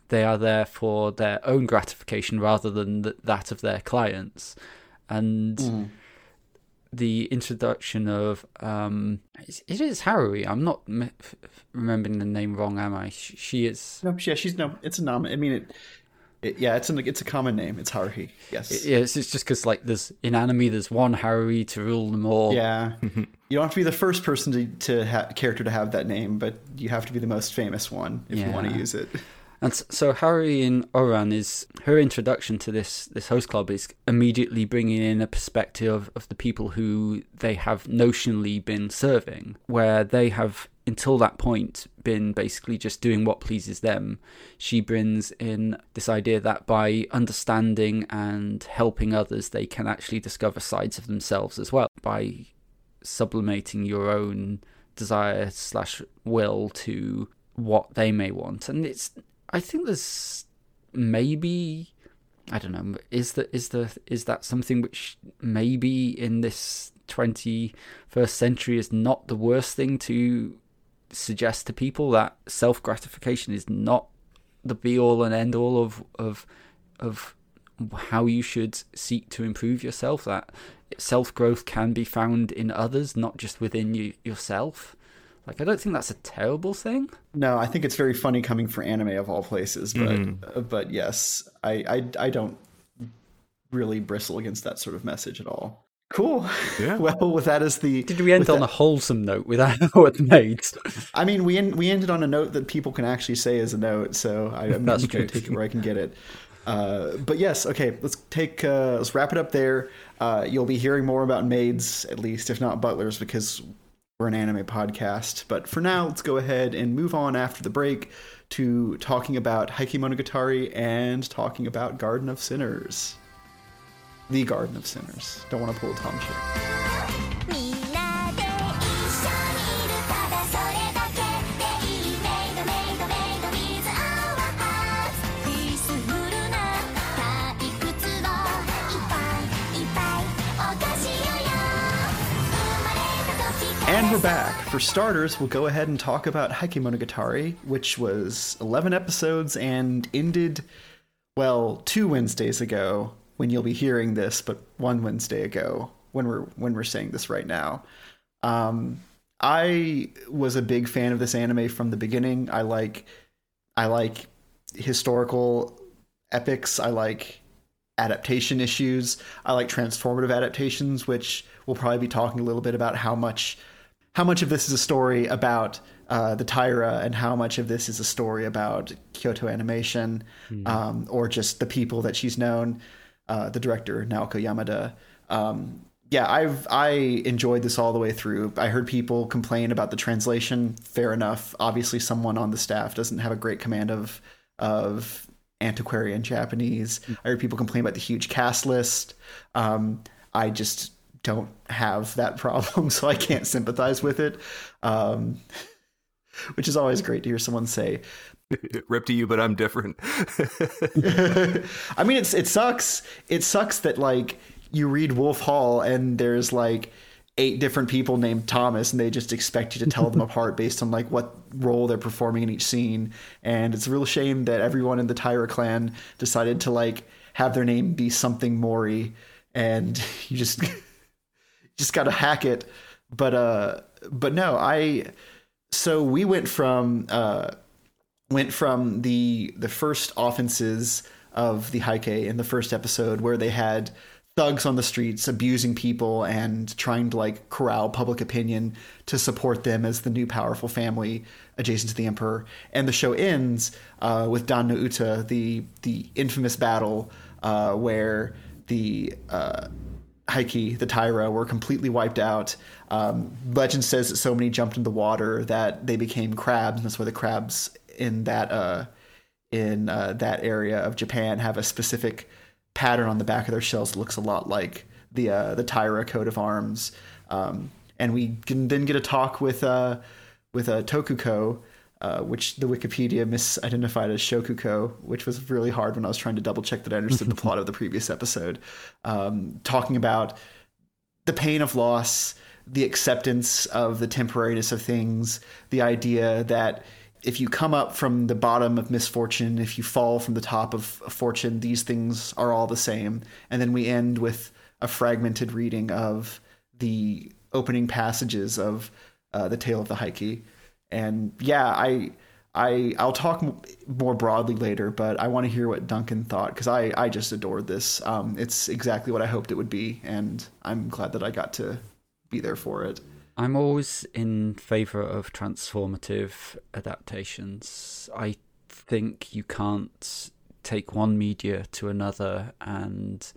[SPEAKER 2] they are there for their own gratification rather than th- that of their clients. And
[SPEAKER 1] Mm.
[SPEAKER 2] The introduction of um, it's- it is Harry. I'm not m- f- f- remembering the name wrong, am I? Sh- She is.
[SPEAKER 1] No, yeah, she's no. It's a nom. I mean, it, it. Yeah, it's an it's a common name. It's Haruhi. Yes.
[SPEAKER 2] Yeah, it's, it's just because like there's in anime there's one Harry to rule them all.
[SPEAKER 1] Yeah, you don't have to be the first person to to ha- character to have that name, but you have to be the most famous one if you want to use it.
[SPEAKER 2] And so Harry in Ouran is her introduction to this this host club is immediately bringing in a perspective of, of the people who they have notionally been serving, where they have until that point been basically just doing what pleases them. She brings in this idea that by understanding and helping others, they can actually discover sides of themselves as well by sublimating your own desire slash will to what they may want and it's i think there's maybe i don't know is that is the is that something which maybe in this 21st century is not the worst thing to suggest to people that self gratification is not the be all and end all of of of how you should seek to improve yourself that self growth can be found in others not just within you yourself like i don't think that's a terrible thing
[SPEAKER 1] No, I think it's very funny coming for anime of all places, but
[SPEAKER 2] Mm-hmm.
[SPEAKER 1] uh, but yes, I, I I don't really bristle against that sort of message at all. Cool.
[SPEAKER 3] Yeah.
[SPEAKER 1] well, with that as the
[SPEAKER 2] did we end on
[SPEAKER 1] that-
[SPEAKER 2] a wholesome note with our maids
[SPEAKER 1] I mean, we end, we ended on a note that people can actually say as a note, so I, I'm
[SPEAKER 2] That's
[SPEAKER 1] just going to take it where I can get it. Uh, but yes, okay, let's take uh, let's wrap it up there. Uh, you'll be hearing more about maids, at least, if not butlers, because we're an anime podcast. But for now, let's go ahead and move on after the break to talking about Heike Monogatari and talking about Garden of Sinners. The Garden of Sinners. Don't want to pull a Tom. And we're back. For starters, we'll go ahead and talk about Heike Monogatari, which was 11 episodes and ended, well, two Wednesdays ago when you'll be hearing this, but one Wednesday ago when we're when we're saying this right now. Um, I was a big fan of this anime from the beginning. I like I like historical epics. I like adaptation issues. I like transformative adaptations, which we'll probably be talking a little bit about how much how much of this is a story about uh, the Taira and how much of this is a story about Kyoto Animation um, or just the people that she's known. Uh, the director Naoko Yamada. Um, yeah, I've I enjoyed this all the way through. I heard people complain about the translation. Fair enough. Obviously, someone on the staff doesn't have a great command of of antiquarian Japanese. I heard people complain about the huge cast list. Um, I just don't have that problem, so I can't sympathize with it. Um, which is always great to hear someone say.
[SPEAKER 3] Rip to you, but I'm different.
[SPEAKER 1] I mean, it's it sucks. It sucks that like you read Wolf Hall and there's like eight different people named Thomas, and they just expect you to tell them apart based on like what role they're performing in each scene. And it's a real shame that everyone in the Taira clan decided to like have their name be something Mori, and you just just got to hack it. But uh, but no, I. So we went from uh went from the the first offenses of the Heike in the first episode where they had thugs on the streets abusing people and trying to like corral public opinion to support them as the new powerful family adjacent to the emperor and the show ends uh, with Dan no Ura the the infamous battle uh, where the uh, Heike, the Taira, were completely wiped out. Um, legend says that so many jumped in the water that they became crabs, and that's why the crabs in that uh, in uh, that area of Japan have a specific pattern on the back of their shells that looks a lot like the uh, the Taira coat of arms. Um, and we can then get a talk with uh, with uh, Tokuko, uh, which the Wikipedia misidentified as Shokuko, which was really hard when I was trying to double check that I understood the plot of the previous episode. Um, talking about the pain of loss, the acceptance of the temporariness of things, the idea that if you come up from the bottom of misfortune, if you fall from the top of fortune, these things are all the same. And then we end with a fragmented reading of the opening passages of uh, the Tale of the Heike. And yeah, I. I I'll talk more broadly later, but I want to hear what Duncan thought because I I just adored this. Um, it's exactly what I hoped it would be, and I'm glad that I got to be there for it.
[SPEAKER 2] I'm always in favor of transformative adaptations. I think you can't take one media to another and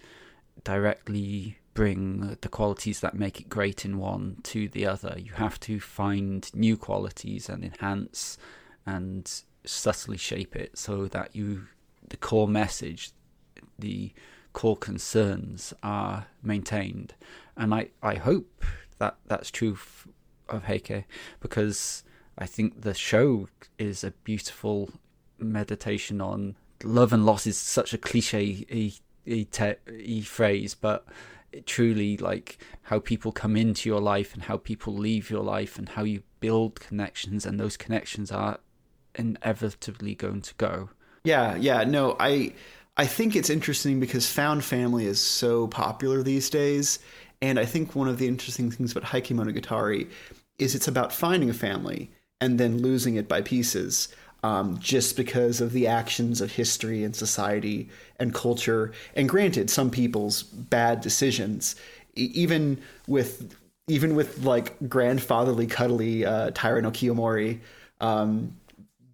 [SPEAKER 2] directly bring the qualities that make it great in one to the other. You have to find new qualities and enhance and subtly shape it so that you the core message, the core concerns are maintained. And I, I hope that that's true f- of Heike because I think the show is a beautiful meditation on love and loss is such a cliche e, e, te, phrase, but truly like how people come into your life and how people leave your life and how you build connections and those connections are inevitably going to go.
[SPEAKER 1] Yeah, yeah, no, I I think it's interesting because found family is so popular these days, and I think one of the interesting things about Heike Monogatari is it's about finding a family and then losing it by pieces. Um, just because of the actions of history and society and culture, and granted, some people's bad decisions, even with even with like grandfatherly cuddly uh, Taira no Kiyomori, um,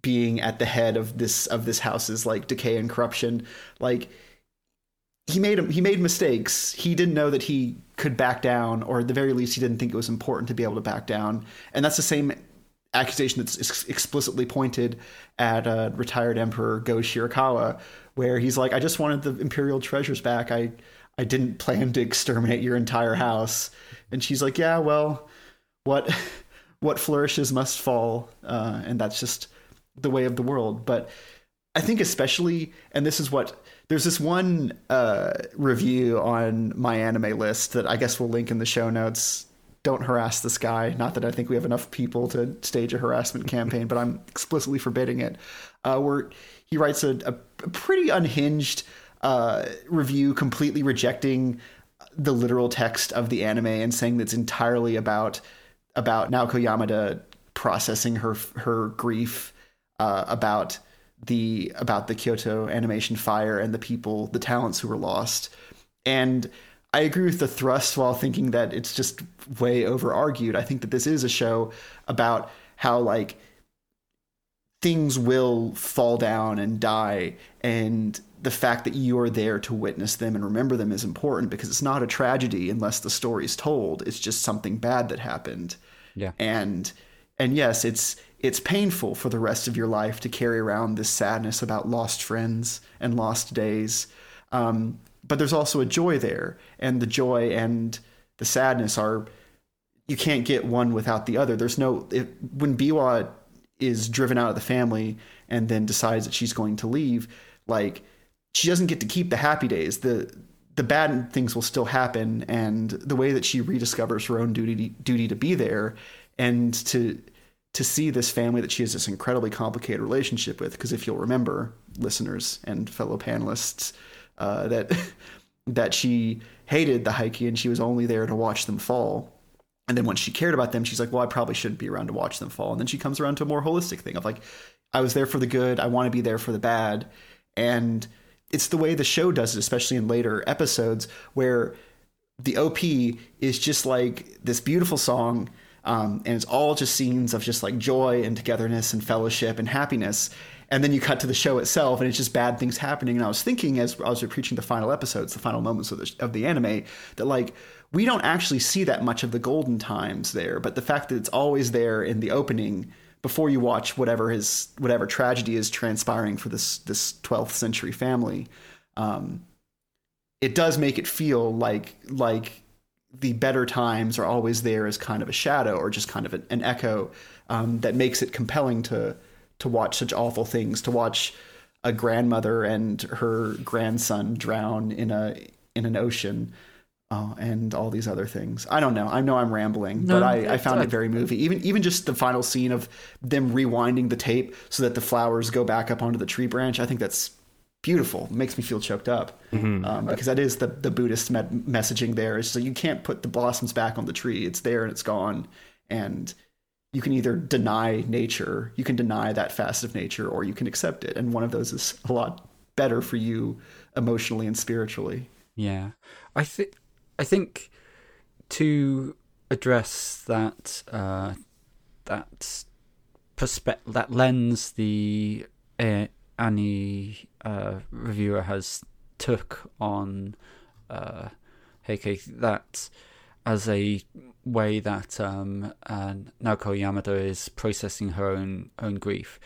[SPEAKER 1] being at the head of this of this house's like decay and corruption like he made he made mistakes. He didn't know that he could back down or at the very least he didn't think it was important to be able to back down. And that's the same accusation that's ex- explicitly pointed at uh, retired emperor go shirakawa where he's like i just wanted the imperial treasures back. I i didn't plan to exterminate your entire house. And she's like yeah well what what flourishes must fall uh, and that's just the way of the world. But i think especially and this is what there's this one uh, review on MyAnimeList that i guess we'll link in the show notes don't harass this guy not that i think we have enough people to stage a harassment campaign but i'm explicitly forbidding it uh, where he writes a, a pretty unhinged uh, review completely rejecting the literal text of the anime and saying that it's entirely about about Naoko Yamada processing her her grief uh, about the about the Kyoto animation fire and the people, the talents who were lost. And I agree with the thrust while thinking that it's just way over argued. I think that this is a show about how like things will fall down and die and the fact that you are there to witness them and remember them is important because it's not a tragedy unless the story's told. It's just something bad that happened.
[SPEAKER 2] Yeah.
[SPEAKER 1] And and yes, it's it's painful for the rest of your life to carry around this sadness about lost friends and lost days. Um, but there's also a joy there, and the joy and the sadness are you can't get one without the other. There's no if, when Biwa is driven out of the family and then decides that she's going to leave, like she doesn't get to keep the happy days. The the bad things will still happen, and the way that she rediscovers her own duty duty to be there and to to see this family that she has this incredibly complicated relationship with. Because if you'll remember, listeners and fellow panelists, uh, that that she hated the Heike and she was only there to watch them fall. And then when she cared about them, she's like, well, I probably shouldn't be around to watch them fall. And then she comes around to a more holistic thing of like, I was there for the good. I want to be there for the bad. And it's the way the show does it, especially in later episodes, where the OP is just like this beautiful song. Um, and it's all just scenes of just like joy and togetherness and fellowship and happiness. And then you cut to the show itself, and it's just bad things happening. And I was thinking as I was preaching the final episodes, the final moments of the, of the anime, that like we don't actually see that much of the golden times there. But the fact that it's always there in the opening before you watch whatever his whatever tragedy is transpiring for this this 12th century family, um, it does make it feel like like the better times are always there as kind of a shadow or just kind of an, an echo um, that makes it compelling to to watch such awful things to watch a grandmother and her grandson drown in a in an ocean uh, and all these other things. I don't know. I know I'm rambling,
[SPEAKER 2] No,
[SPEAKER 1] but I, I found
[SPEAKER 2] I-
[SPEAKER 1] it very moving. Even even just the final scene of them rewinding the tape so that the flowers go back up onto the tree branch. I think that's beautiful. It makes me feel choked up um, because that is the the Buddhist med- messaging. There is so you can't put the blossoms back on the tree. It's there and it's gone, and you can either deny nature, you can deny that facet of nature, or you can accept it. And one of those is a lot better for you emotionally and spiritually.
[SPEAKER 2] Yeah, I think I think to address that uh, that perspective, that lens the uh, uh, reviewer has took on uh, Heike, that as a way that um, uh, Naoko Yamada is processing her own own grief.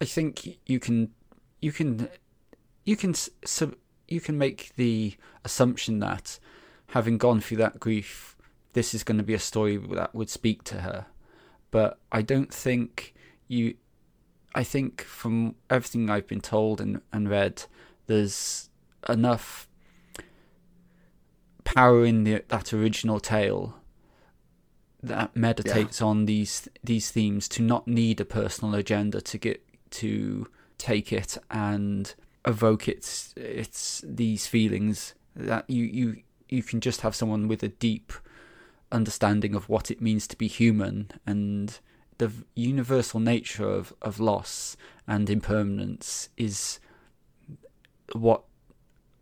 [SPEAKER 2] I think you can you can you can s- sub, you can make the assumption that having gone through that grief, this is going to be a story that would speak to her. But I don't think you. I think from everything I've been told and, and read, there's enough power in the, that original tale that meditates on these these themes to not need a personal agenda to get to take it and evoke its its these feelings that you you you can just have someone with a deep understanding of what it means to be human and the universal nature of, of loss and impermanence is what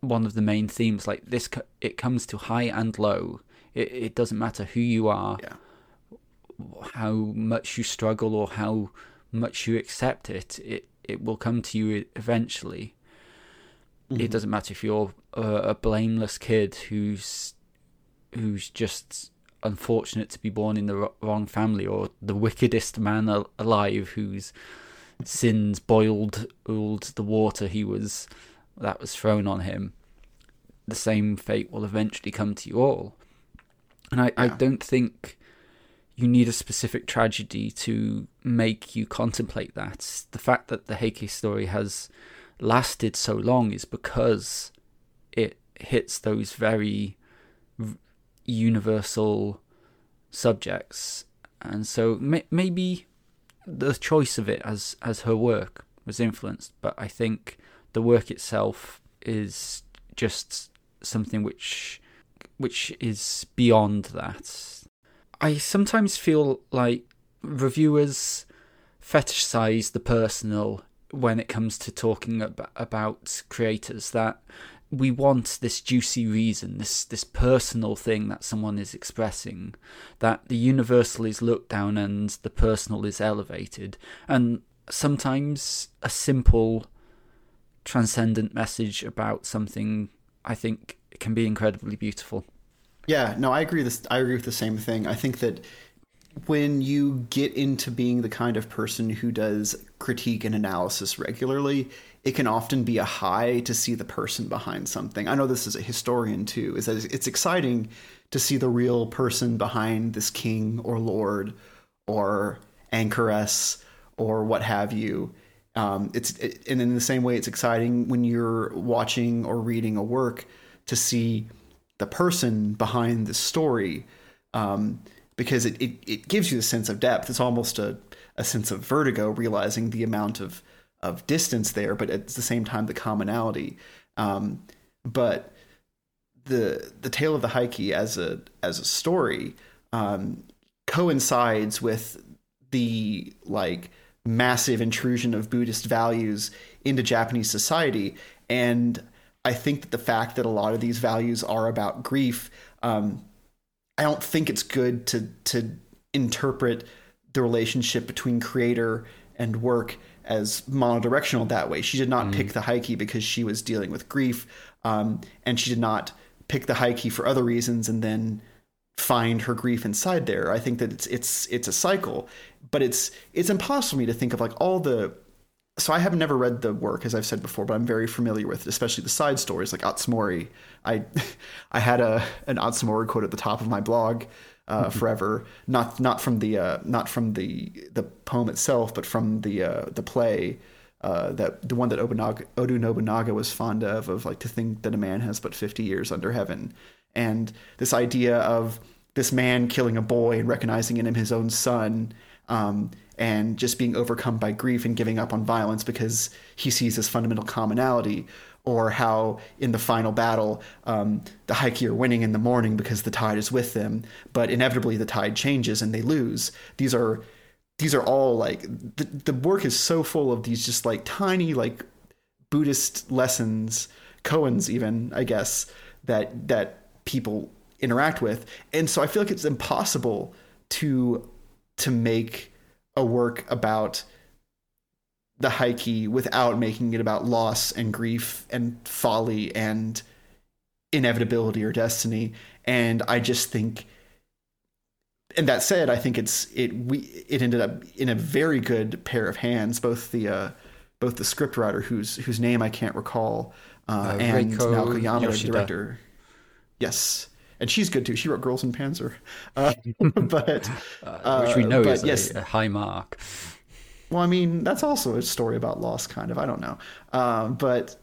[SPEAKER 2] one of the main themes like this it comes to high and low it, it doesn't matter who you are
[SPEAKER 1] Yeah.
[SPEAKER 2] how much you struggle or how much you accept it, it it will come to you eventually. It mm-hmm. doesn't matter if you're a, a blameless kid who's who's just unfortunate to be born in the wrong family, or the wickedest man alive whose sins boiled oiled the water he was that was thrown on him. The same fate will eventually come to you all. And I, I don't think you need a specific tragedy to make you contemplate that. The fact that the Heike story has lasted so long is because it hits those very universal subjects. And so may- maybe the choice of it as, as her work was influenced, but I think the work itself is just something which which is beyond that. I sometimes feel like reviewers fetishize the personal when it comes to talking ab- about creators that we want this juicy reason this this personal thing that someone is expressing that the universal is looked down and the personal is elevated and sometimes a simple transcendent message about something i think can be incredibly beautiful
[SPEAKER 1] Yeah, no, I agree. This I agree with the same thing. I think that when you get into being the kind of person who does critique and analysis regularly, it can often be a high to see the person behind something. I know this as a historian too, is that it's exciting to see the real person behind this king or lord or anchoress or what have you. Um, it's it, and in the same way, it's exciting when you're watching or reading a work to see the person behind the story um, because it, it, it gives you a sense of depth. It's almost a, a sense of vertigo, realizing the amount of, of distance there, but at the same time, the commonality. Um, but the the tale of the Heike as a as a story um, coincides with the like massive intrusion of Buddhist values into Japanese society, and I think that the fact that a lot of these values are about grief, um, I don't think it's good to to interpret the relationship between creator and work as monodirectional that way. She did not pick the Heike because she was dealing with grief, um, and she did not pick the Heike for other reasons and then find her grief inside there. I think that it's it's it's a cycle, but it's it's impossible for me to think of like all the so I have never read the work as I've said before, but I'm very familiar with it, especially the side stories like Atsumori. I I had a an Atsumori quote at the top of my blog uh, forever, not not from the uh, not from the the poem itself, but from the uh, the play. Uh, that the one that Obunaga, Oda Nobunaga was fond of, of like to think that a man has but 50 years under heaven, and this idea of this man killing a boy and recognizing in him his own son, um, and just being overcome by grief and giving up on violence because he sees this fundamental commonality, or how in the final battle um, the Heike are winning in the morning because the tide is with them, but inevitably the tide changes and they lose. These are these are all like the, the work is so full of these just like tiny like Buddhist lessons, koans even, I guess, that that people interact with. And so I feel like it's impossible to to make a work about the Heike without making it about loss and grief and folly and inevitability or destiny. And I just think and that said, I think it's it we it ended up in a very good pair of hands. Both the uh, both the scriptwriter whose whose name I can't recall, uh,
[SPEAKER 2] Uh,
[SPEAKER 1] and
[SPEAKER 2] Reiko
[SPEAKER 1] Naoko Yamada, the
[SPEAKER 2] Yoshida.
[SPEAKER 1] director. Yes, and she's good too. She wrote Girls und Panzer, uh, but
[SPEAKER 2] which we
[SPEAKER 1] uh,
[SPEAKER 2] know
[SPEAKER 1] but
[SPEAKER 2] is a-
[SPEAKER 1] yes,
[SPEAKER 2] a, high mark.
[SPEAKER 1] well, I mean, that's also a story about loss, kind of. I don't know, um, but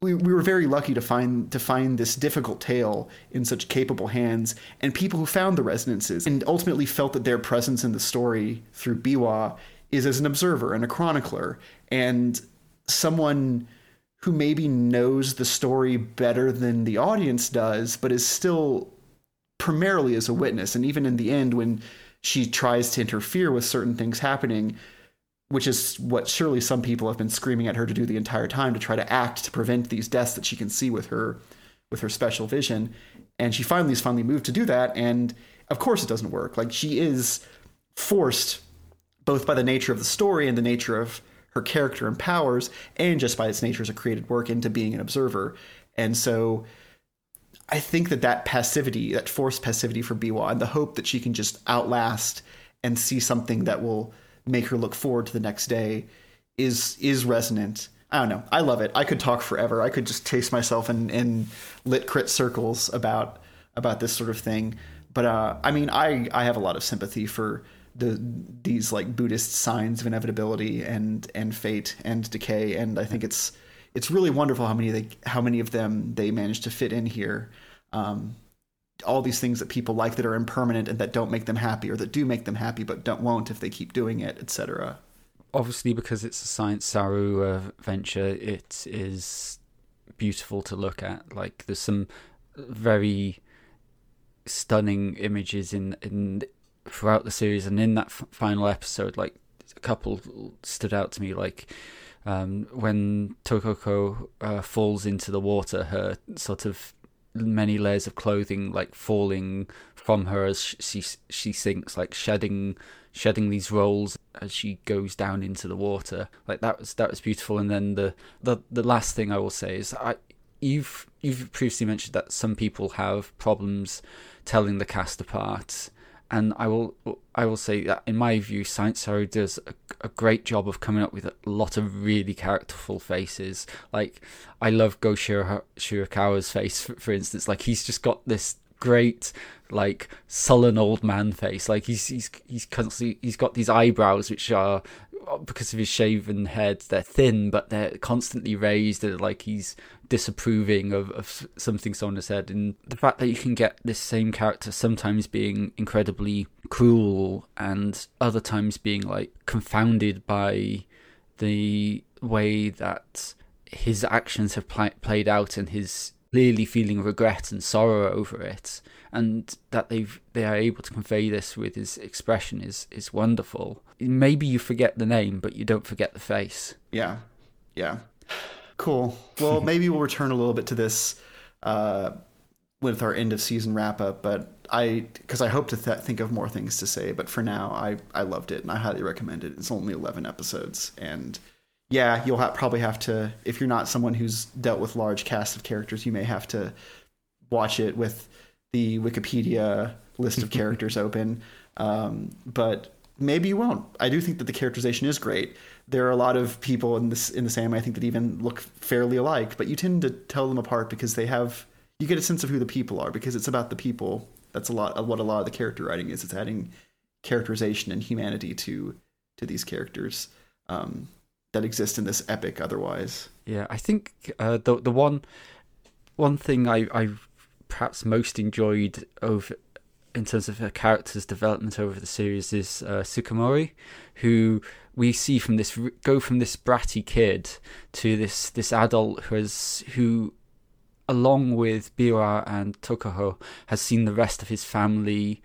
[SPEAKER 1] we, we were very lucky to find to find this difficult tale in such capable hands, and people who found the resonances and ultimately felt that their presence in the story through Biwa is as an observer and a chronicler and someone who maybe knows the story better than the audience does, but is still primarily as a witness. And even in the end, when she tries to interfere with certain things happening, which is what surely some people have been screaming at her to do the entire time to try to act to prevent these deaths that she can see with her with her special vision. And she finally is finally moved to do that. And of course it doesn't work. Like she is forced both by the nature of the story and the nature of her character and powers, and just by its nature as a created work into being an observer. And so I think that that passivity, that forced passivity for Biwa, and the hope that she can just outlast and see something that will make her look forward to the next day, is is resonant. I don't know. I love it. I could talk forever. I could just chase myself in, in lit crit circles about about this sort of thing. But uh, I mean, I I have a lot of sympathy for the these like Buddhist signs of inevitability and and fate and decay, and I think it's it's really wonderful how many they how many of them they manage to fit in here. Um, all these things that people like that are impermanent and that don't make them happy, or that do make them happy but don't won't if they keep doing it, etc.
[SPEAKER 2] Obviously, because it's a Science Saru uh, venture, it is beautiful to look at. Like there's some very stunning images in in throughout the series, and in that f- final episode, like a couple stood out to me, like um, when Tokuko uh, falls into the water, her sort of many layers of clothing like falling from her as she she sinks, like shedding shedding these rolls as she goes down into the water. Like that was that was beautiful. And then the the the last thing I will say is I you've you've previously mentioned that some people have problems telling the cast apart and I will I will say that in my view, Science Saru does a, a, great job of coming up with a lot of really characterful faces. Like I love Go Shirakawa's face, for, for instance. Like he's just got this great like sullen old man face. Like he's he's he's constantly he's got these eyebrows which are because of his shaven head, they're thin, but they're constantly raised. Like he's disapproving of, of something someone has said. And the fact that you can get this same character sometimes being incredibly cruel and other times being like confounded by the way that his actions have pl- played out and his clearly feeling regret and sorrow over it and that they've they are able to convey this with his expression is is wonderful maybe you forget the name but you don't forget the face
[SPEAKER 1] Yeah, yeah, cool. Well, maybe we'll return a little bit to this uh, with our end of season wrap up, but I because I hope to th- think of more things to say. But for now, I I loved it and I highly recommend it. It's only eleven episodes and. Yeah, you'll ha- probably have to if you're not someone who's dealt with large casts of characters, you may have to watch it with the Wikipedia list of characters open. Um, but maybe you won't. I do think that the characterization is great. There are a lot of people in this in the same I think that even look fairly alike, but you tend to tell them apart because they have you get a sense of who the people are because it's about the people. That's a lot of what a lot of the character writing is. It's adding characterization and humanity to to these characters um, that exist in this epic otherwise.
[SPEAKER 2] Yeah, I think uh, the the one one thing I I perhaps most enjoyed over in terms of her character's development over the series is uh, who we see from this go from this bratty kid to this this adult who has who along with Biwa and Tokaho has seen the rest of his family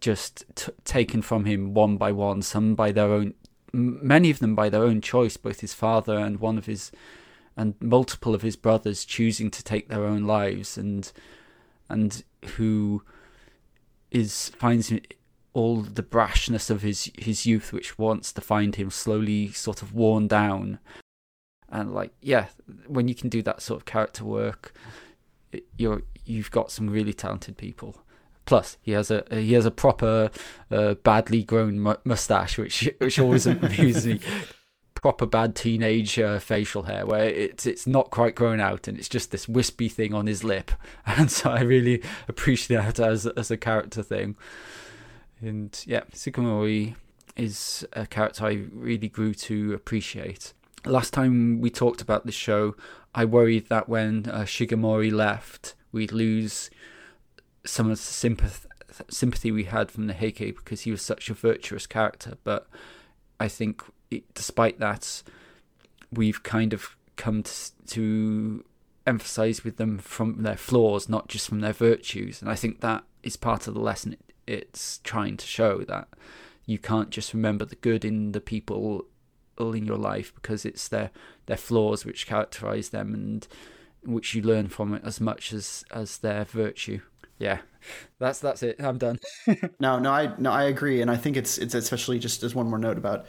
[SPEAKER 2] just t- taken from him one by one, some by their own many of them by their own choice, both his father and one of his and multiple of his brothers choosing to take their own lives and and who is finds all the brashness of his his youth which wants to find him slowly sort of worn down. And like yeah when you can do that sort of character work you're you've got some really talented people Plus, he has a he has a proper uh, badly grown mu- mustache, which which always amuses me. Proper bad teenage uh, facial hair, where it's it's not quite grown out, and it's just this wispy thing on his lip, and so I really appreciate that as as a character thing. And yeah, Sukemori is a character I really grew to appreciate. Last time we talked about the show, I worried that when uh, Shigemori left, we'd lose some of the sympath- sympathy we had from the Heike because he was such a virtuous character. But I think, it, despite that, we've kind of come to, to emphasize with them from their flaws, not just from their virtues. And I think that is part of the lesson it, it's trying to show that you can't just remember the good in the people in your life because it's their their flaws which characterize them and which you learn from it as much as as their virtue. Yeah, that's that's it. I'm done.
[SPEAKER 1] No, no, I no, I agree, and I think it's it's especially just as one more note about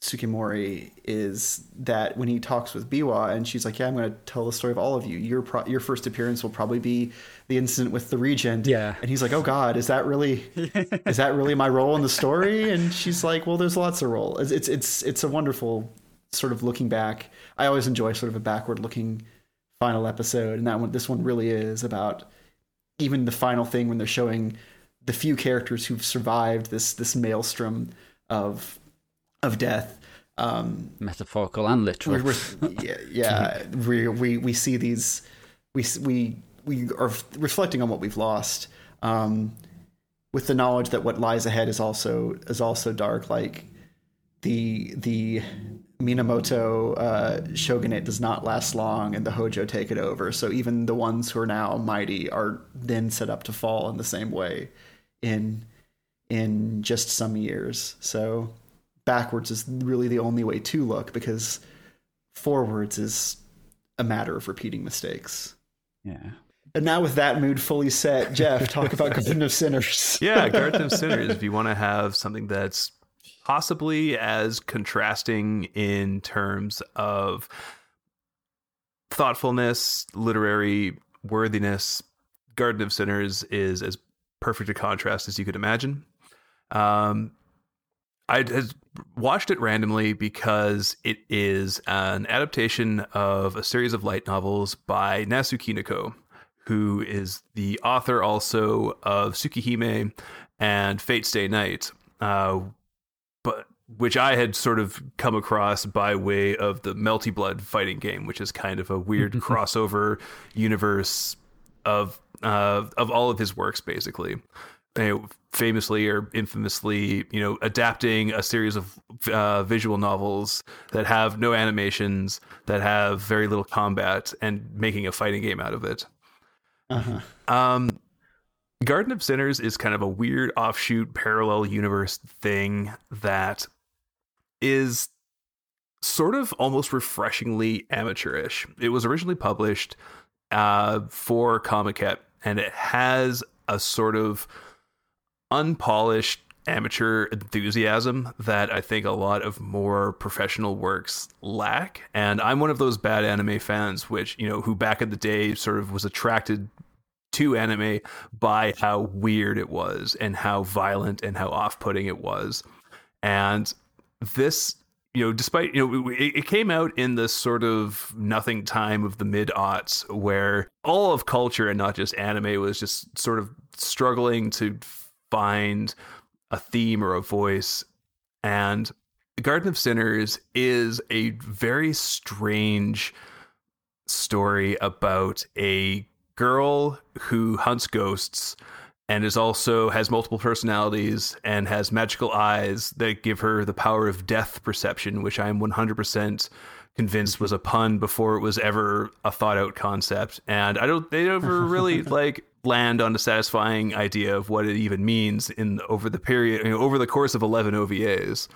[SPEAKER 1] Sukemori is that when he talks with Biwa and she's like, "Yeah, I'm going to tell the story of all of you. Your pro- your first appearance will probably be the incident with the regent."
[SPEAKER 2] Yeah.
[SPEAKER 1] and he's like, "Oh God, is that really is that really my role in the story?" And she's like, "Well, there's lots of role. It's it's it's, it's a wonderful sort of looking back. I always enjoy sort of a backward looking final episode, and that one this one really is about even the final thing when they're showing the few characters who've survived this this maelstrom of of death. Um,
[SPEAKER 2] Metaphorical and literal.
[SPEAKER 1] we're, we're, yeah, yeah we, we we see these we we we are reflecting on what we've lost um, with the knowledge that what lies ahead is also is also dark like the the Minamoto uh, shogunate does not last long and the Hojo take it over so even the ones who are now mighty are then set up to fall in the same way in in just some years so backwards is really the only way to look because forwards is a matter of repeating mistakes.
[SPEAKER 2] yeah.
[SPEAKER 1] And now with that mood fully set, Jeff, talk about Garden of Sinners.
[SPEAKER 3] Yeah, Garden of Sinners. If you want to have something that's possibly as contrasting in terms of thoughtfulness, literary worthiness, Garden of Sinners is as perfect a contrast as you could imagine. Um, I watched it randomly because it is an adaptation of a series of light novels by Nasu Kinoko, who is the author also of Tsukihime and Fate Stay Night, uh, which I had sort of come across by way of the Melty Blood fighting game, which is kind of a weird crossover universe of uh, of all of his works, basically. You know, famously or infamously, you know, adapting a series of uh, visual novels that have no animations, that have very little combat, and making a fighting game out of it.
[SPEAKER 1] Uh-huh.
[SPEAKER 3] Um, Garden of Sinners is kind of a weird offshoot parallel universe thing that is sort of almost refreshingly amateurish. It was originally published uh, for Comiket, and it has a sort of unpolished amateur enthusiasm that I think a lot of more professional works lack. And I'm one of those bad anime fans, which, you know, who back in the day sort of was attracted to anime by how weird it was and how violent and how off putting it was. And this, you know, despite, you know, it, it came out in this sort of nothing time of the mid aughts where all of culture and not just anime was just sort of struggling to find a theme or a voice. And Garden of Sinners is a very strange story about a girl who hunts ghosts and is also has multiple personalities and has magical eyes that give her the power of death perception, which I am 100% convinced was a pun before it was ever a thought out concept. And I don't, they never really like land on a satisfying idea of what it even means in over the period, you know, over the course of 11 OVAs.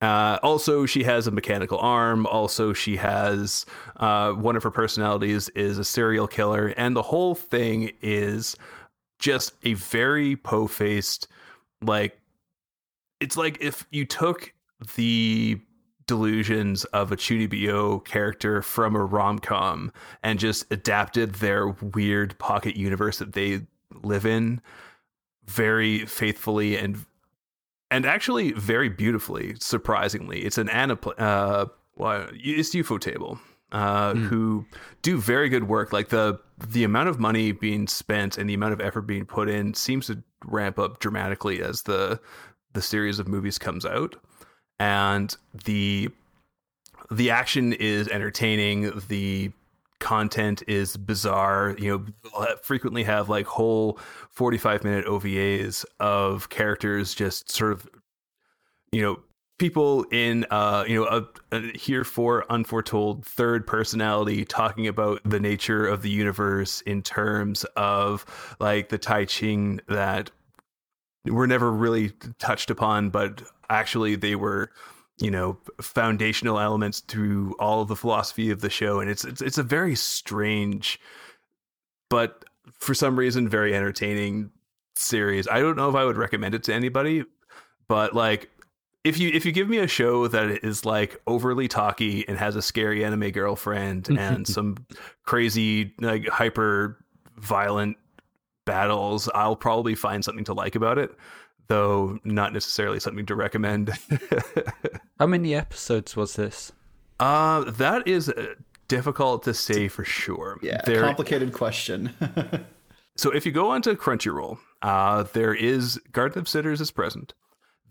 [SPEAKER 3] Uh, also, she has a mechanical arm. Also, she has uh, one of her personalities is a serial killer, and the whole thing is just a very po-faced, like it's like if you took the delusions of a Chunibyo character from a rom com and just adapted their weird pocket universe that they live in very faithfully and and actually very beautifully. Surprisingly, it's an anapl- uh, well, it's Ufotable. Uh, who do very good work. Like the the amount of money being spent and the amount of effort being put in seems to ramp up dramatically as the the series of movies comes out, and the the action is entertaining. The content is bizarre. You know, frequently have like whole 45 minute OVAs of characters just sort of, you know, people in, uh, you know, a, a here for unforetold third personality talking about the nature of the universe in terms of like the Tai Ching that were never really touched upon, but actually they were you know foundational elements through all of the philosophy of the show and it's it's, it's a very strange but for some reason very entertaining series. I don't know if I would recommend it to anybody, but like if you if you give me a show that is like overly talky and has a scary anime girlfriend and some crazy like hyper violent battles, I'll probably find something to like about it, though not necessarily something to recommend.
[SPEAKER 2] How many episodes was this?
[SPEAKER 3] uh that is uh, difficult to say for sure.
[SPEAKER 1] Yeah,
[SPEAKER 3] There-
[SPEAKER 1] complicated question.
[SPEAKER 3] So if you go onto Crunchyroll, uh, there is Garden of Sinners is present.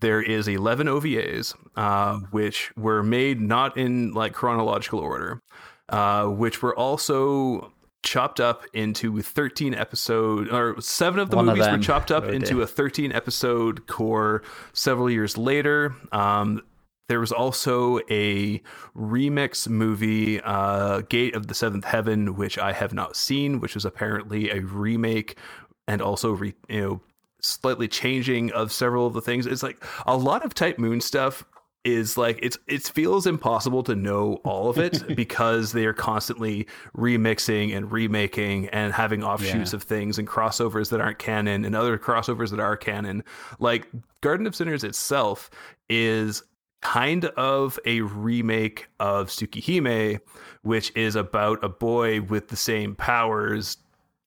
[SPEAKER 3] There is 11 OVAs, uh, which were made not in like chronological order, uh, which were also chopped up into 13 episode or seven of the
[SPEAKER 2] One of
[SPEAKER 3] movies were chopped up
[SPEAKER 2] Oh,
[SPEAKER 3] into
[SPEAKER 2] dear.
[SPEAKER 3] a 13 episode core several years later. Um, there was also a remix movie, uh, Gate of the Seventh Heaven, which I have not seen, which was apparently a remake and also re- you know slightly changing of several of the things. It's like a lot of Type Moon stuff is like it's it feels impossible to know all of it because they are constantly remixing and remaking and having offshoots
[SPEAKER 2] Yeah.
[SPEAKER 3] of things and crossovers that aren't canon and other crossovers that are canon. Like Garden of Sinners itself is kind of a remake of Tsukihime, which is about a boy with the same powers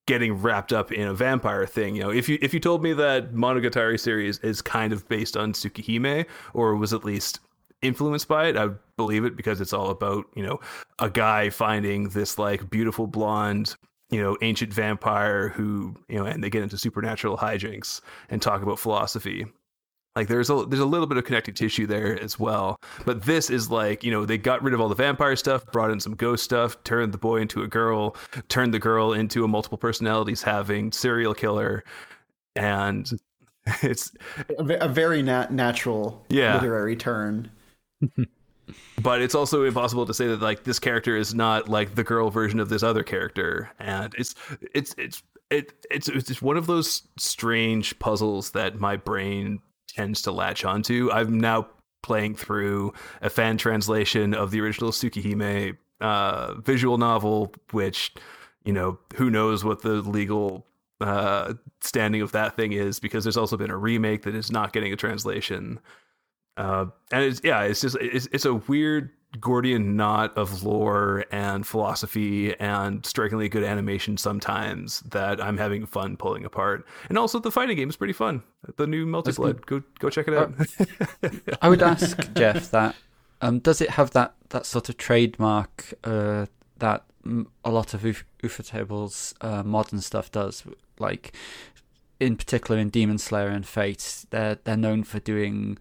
[SPEAKER 3] getting wrapped up in a vampire thing. You know, if you if you told me that Monogatari series is kind of based on Tsukihime or was at least influenced by it, I would believe it because it's all about, you know, a guy finding this like beautiful blonde you know, ancient vampire who, you know, and they get into supernatural hijinks and talk about philosophy like there's a there's a little bit of connective tissue there as well but this is like you know they got rid of all the vampire stuff brought in some ghost stuff turned the boy into a girl turned the girl into a multiple personalities having serial killer and it's
[SPEAKER 1] a, a very nat- natural
[SPEAKER 3] Yeah.
[SPEAKER 1] literary turn.
[SPEAKER 3] but it's also impossible to say that like this character is not like the girl version of this other character and it's it's it's it, it's it's just one of those strange puzzles that my brain tends to latch onto. I'm now playing through a fan translation of the original tsukihime uh visual novel which you know who knows what the legal uh standing of that thing is because there's also been a remake that is not getting a translation. Uh, and it's yeah, it's just it's it's a weird Gordian knot of lore and philosophy and strikingly good animation sometimes that I'm having fun pulling apart. And also the fighting game is pretty fun. The new Melty Blood, go go check it out.
[SPEAKER 2] I would ask Jeff that um, does it have that, that sort of trademark uh, that a lot of Uf- Ufotable uh, modern stuff does? Like, in particular in Demon Slayer and Fate, they're they're known for doing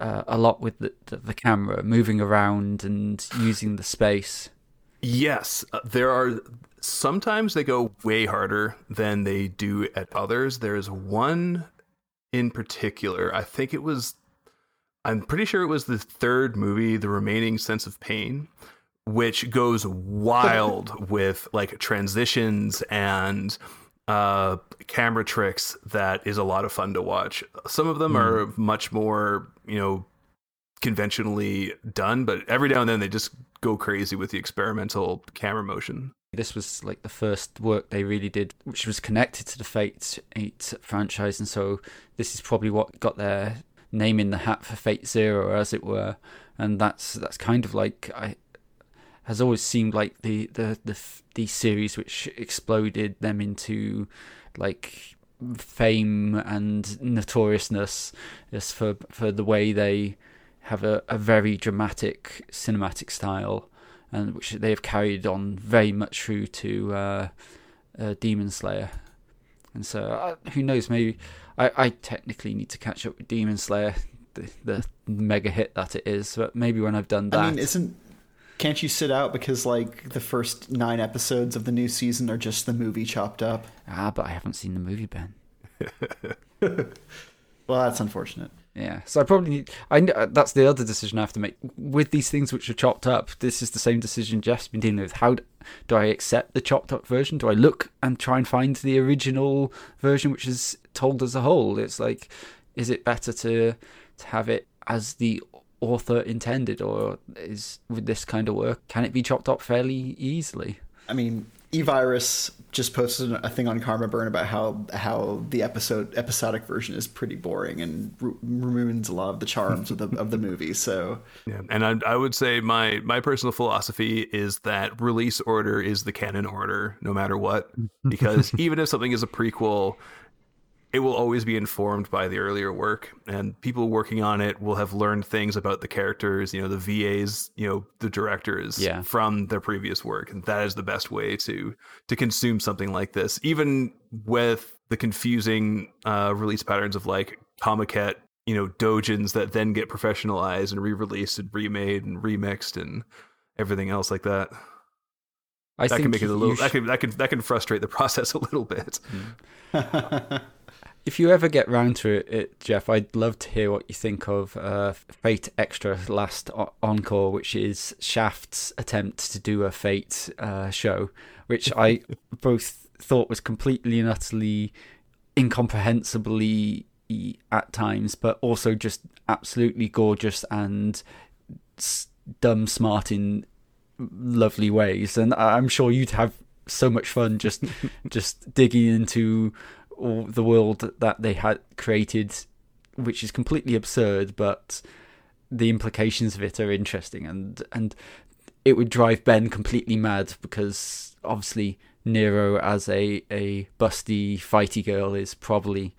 [SPEAKER 2] uh, a lot with the, the, the camera, moving around and using the space.
[SPEAKER 3] Yes, uh, there are sometimes they go way harder than they do at others. There's one in particular. I think it was I'm pretty sure it was the third movie, The Remaining Sense of Pain, which goes wild with like transitions and uh camera tricks that is a lot of fun to watch. Some of them are much more, you know, conventionally done, but every now and then they just go crazy with the experimental camera motion.
[SPEAKER 2] This was like the first work they really did, which was connected to the Fate 8 franchise, and so this is probably what got their name in the hat for Fate Zero, as it were. And that's that's kind of like I has always seemed like the the the the series which exploded them into like fame and notoriousness is for for the way they have a, a very dramatic cinematic style and which they have carried on very much through to uh, uh, Demon Slayer. And so, uh, who knows? Maybe I, I technically need to catch up with Demon Slayer, the, the mega hit that it is. But maybe when I've done that,
[SPEAKER 1] I mean, isn't can't you sit out because like the first nine episodes of the new season are just the movie chopped up?
[SPEAKER 2] ah, but I haven't seen the movie, Ben.
[SPEAKER 1] Well, that's unfortunate.
[SPEAKER 2] Yeah, so I probably need. I uh, that's the other decision I have to make with these things which are chopped up. This is the same decision Jeff's been dealing with. How do I accept the chopped up version? Do I look and try and find the original version, which is told as a whole? It's like, is it better to to have it as the author intended, or is with this kind of work can it be chopped up fairly easily?
[SPEAKER 1] I mean, E-Virus just posted a thing on Karma Burn about how how the episode episodic version is pretty boring and ru- ruins a lot of the charms of the of the movie. So
[SPEAKER 3] Yeah, and I, I would say my my personal philosophy is that release order is the canon order, no matter what. Because even if something is a prequel, it will always be informed by the earlier work, and people working on it will have learned things about the characters, you know, the VAs, you know, the directors
[SPEAKER 2] Yeah.
[SPEAKER 3] from their previous work, and that is the best way to to consume something like this, even with the confusing uh, release patterns of like Comiket, you know, dojins that then get professionalized and re-released and remade and remixed and everything else like that.
[SPEAKER 2] I
[SPEAKER 3] That
[SPEAKER 2] think
[SPEAKER 3] can make it a little.
[SPEAKER 2] sh-
[SPEAKER 3] That can that can that can frustrate the process a little bit.
[SPEAKER 2] If you ever get round to it, it, Jeff, I'd love to hear what you think of uh, Fate Extra Last O- Encore, which is Shaft's attempt to do a Fate uh, show, which I both thought was completely and utterly incomprehensibly at times, but also just absolutely gorgeous and s- dumb smart in lovely ways. And I- I'm sure you'd have so much fun just just digging into the world that they had created, which is completely absurd, but the implications of it are interesting and and it would drive Ben completely mad because obviously Nero as a a busty fighty girl is probably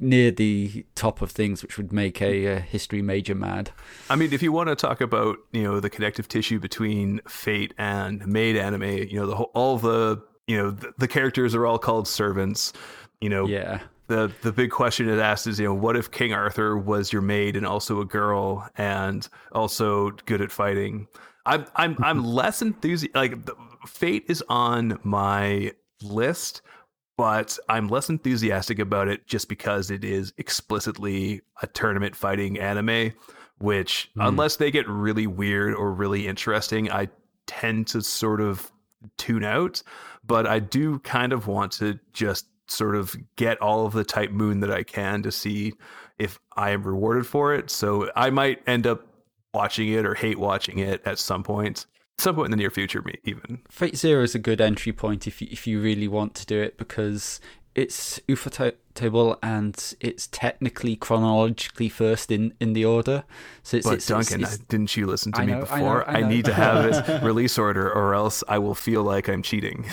[SPEAKER 2] near the top of things which would make a, uh history major mad.
[SPEAKER 3] I mean, if you want to talk about you know the connective tissue between Fate and Maid anime, you know the whole, all the you know the, the characters are all called servants. You know,
[SPEAKER 2] Yeah.
[SPEAKER 3] the the big question it asked is you know what if King Arthur was your maid and also a girl and also good at fighting. I'm I'm I'm less enthusiastic. Like the, Fate is on my list, but I'm less enthusiastic about it just because it is explicitly a tournament fighting anime. Which hmm. unless they get really weird or really interesting, I tend to sort of tune out. But I do kind of want to just sort of get all of the type moon that I can to see if I am rewarded for it. So I might end up watching it or hate watching it at some point, some point in the near future, even.
[SPEAKER 2] Fate Zero is a good entry point if you, if you really want to do it because it's ufotable and it's technically chronologically first in, in the order. So it's,
[SPEAKER 3] But
[SPEAKER 2] it's, it's-
[SPEAKER 3] Duncan,
[SPEAKER 2] it's-
[SPEAKER 3] didn't you listen to
[SPEAKER 2] I
[SPEAKER 3] me
[SPEAKER 2] know, I know,
[SPEAKER 3] before?
[SPEAKER 2] I know.
[SPEAKER 3] need to have it release order, or else I will feel like I'm cheating.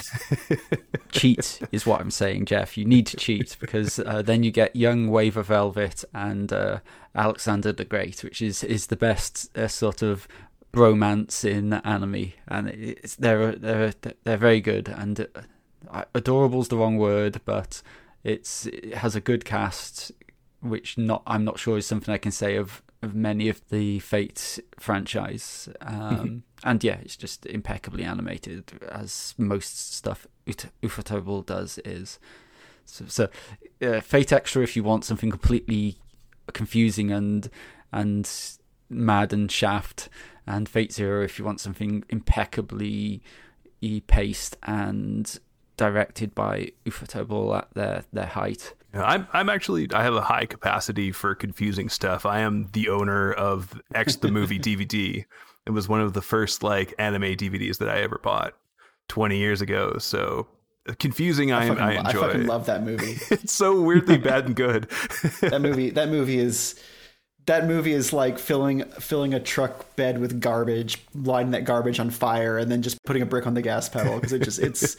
[SPEAKER 2] cheat is what I'm saying, Jeff. You need to cheat because uh, then you get young Waver Velvet and uh, Alexander the Great, which is is the best uh, sort of romance in anime, and it's they're they're they're very good. And uh, adorable's the wrong word, but it's it has a good cast, which not I'm not sure is something I can say of of many of the Fate franchise. Um, and yeah, it's just impeccably animated, as most stuff Ut- Ufotable does is. So, so uh, Fate Extra, if you want something completely confusing and and mad and shaft, and Fate Zero, if you want something impeccably paced and directed by Ufotable at their their height.
[SPEAKER 3] Yeah, I'm I'm actually I have a high capacity for confusing stuff. I am the owner of X the movie DVD. It was one of the first like anime DVDs that I ever bought 20 years ago. So confusing I,
[SPEAKER 1] fucking,
[SPEAKER 3] I
[SPEAKER 1] lo-
[SPEAKER 3] enjoy.
[SPEAKER 1] fucking love that movie.
[SPEAKER 3] it's so weirdly bad and good.
[SPEAKER 1] that movie that movie is that movie is like filling filling a truck bed with garbage, lighting that garbage on fire, and then just putting a brick on the gas pedal because it just it's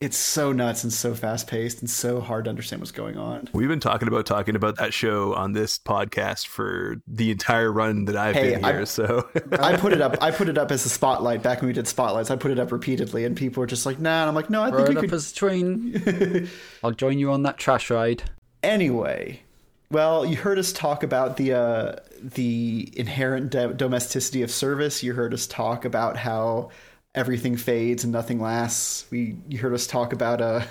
[SPEAKER 1] it's so nuts and so fast paced and so hard to understand what's going on.
[SPEAKER 3] We've been talking about talking about that show on this podcast for the entire run that I've
[SPEAKER 1] Hey,
[SPEAKER 3] been
[SPEAKER 1] I-
[SPEAKER 3] here. so
[SPEAKER 1] I put it up. I put it up as a spotlight back when we did spotlights. I put it up repeatedly, and people were just like, "Nah." And I'm like, "No, I
[SPEAKER 2] Throw
[SPEAKER 1] think
[SPEAKER 2] it
[SPEAKER 1] you could."
[SPEAKER 2] as a train. I'll join you on that trash ride.
[SPEAKER 1] Anyway, well, you heard us talk about the uh, the inherent do- domesticity of service. You heard us talk about how everything fades and nothing lasts. We you heard us talk about uh,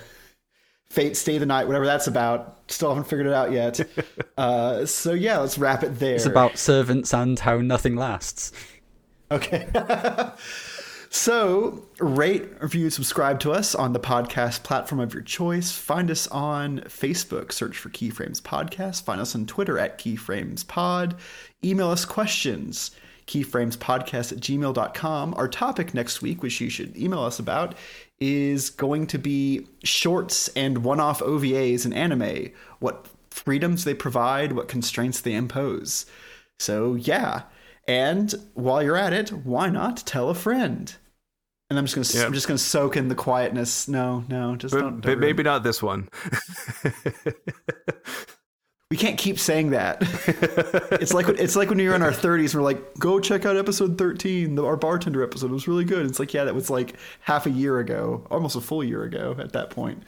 [SPEAKER 1] fate, stay the night, whatever that's about. Still haven't figured it out yet. uh, so yeah, let's wrap it there.
[SPEAKER 2] It's about servants and how nothing lasts.
[SPEAKER 1] Okay. so, rate, review, subscribe to us on the podcast platform of your choice. Find us on Facebook, search for Keyframes Podcast. Find us on Twitter at Keyframes Pod. Email us questions, keyframespodcast at gmail.com. Our topic next week, which you should email us about, is going to be shorts and one off OVAs in anime. What freedoms they provide, what constraints they impose. So, yeah. And while you're at it, why not tell a friend? And I'm just gonna
[SPEAKER 3] Yeah.
[SPEAKER 1] I'm just gonna soak in the quietness. No, no, just
[SPEAKER 3] But,
[SPEAKER 1] don't. don't
[SPEAKER 3] maybe not this one.
[SPEAKER 1] we can't keep saying that. it's like it's like when you're in our 30s, we're like, go check out episode 13, the, our bartender episode It was really good. It's like, yeah, that was like half a year ago, almost a full year ago at that point.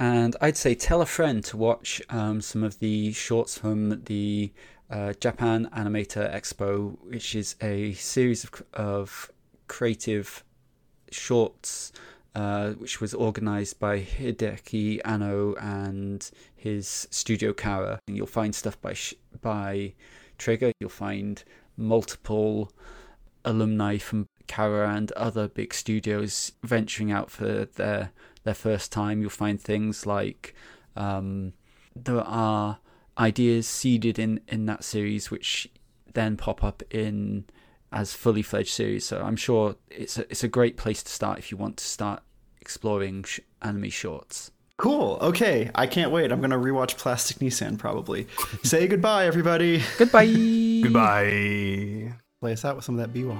[SPEAKER 2] And I'd say tell a friend to watch um, some of the shorts from the uh, Japan Animator Expo, which is a series of, of creative shorts uh, which was organized by Hideaki Anno and his studio Khara. And you'll find stuff by by Trigger. You'll find multiple alumni from Khara and other big studios venturing out for their their first time. You'll find things like um, there are ideas seeded in in that series which then pop up in as fully fledged series. So I'm sure it's a, it's a great place to start if you want to start exploring sh- anime shorts.
[SPEAKER 1] Cool. Okay, I can't wait. I'm gonna rewatch Plastic Nee-san probably. Say goodbye, everybody.
[SPEAKER 2] Goodbye.
[SPEAKER 3] Goodbye.
[SPEAKER 1] Play us out with some of that B-Wall.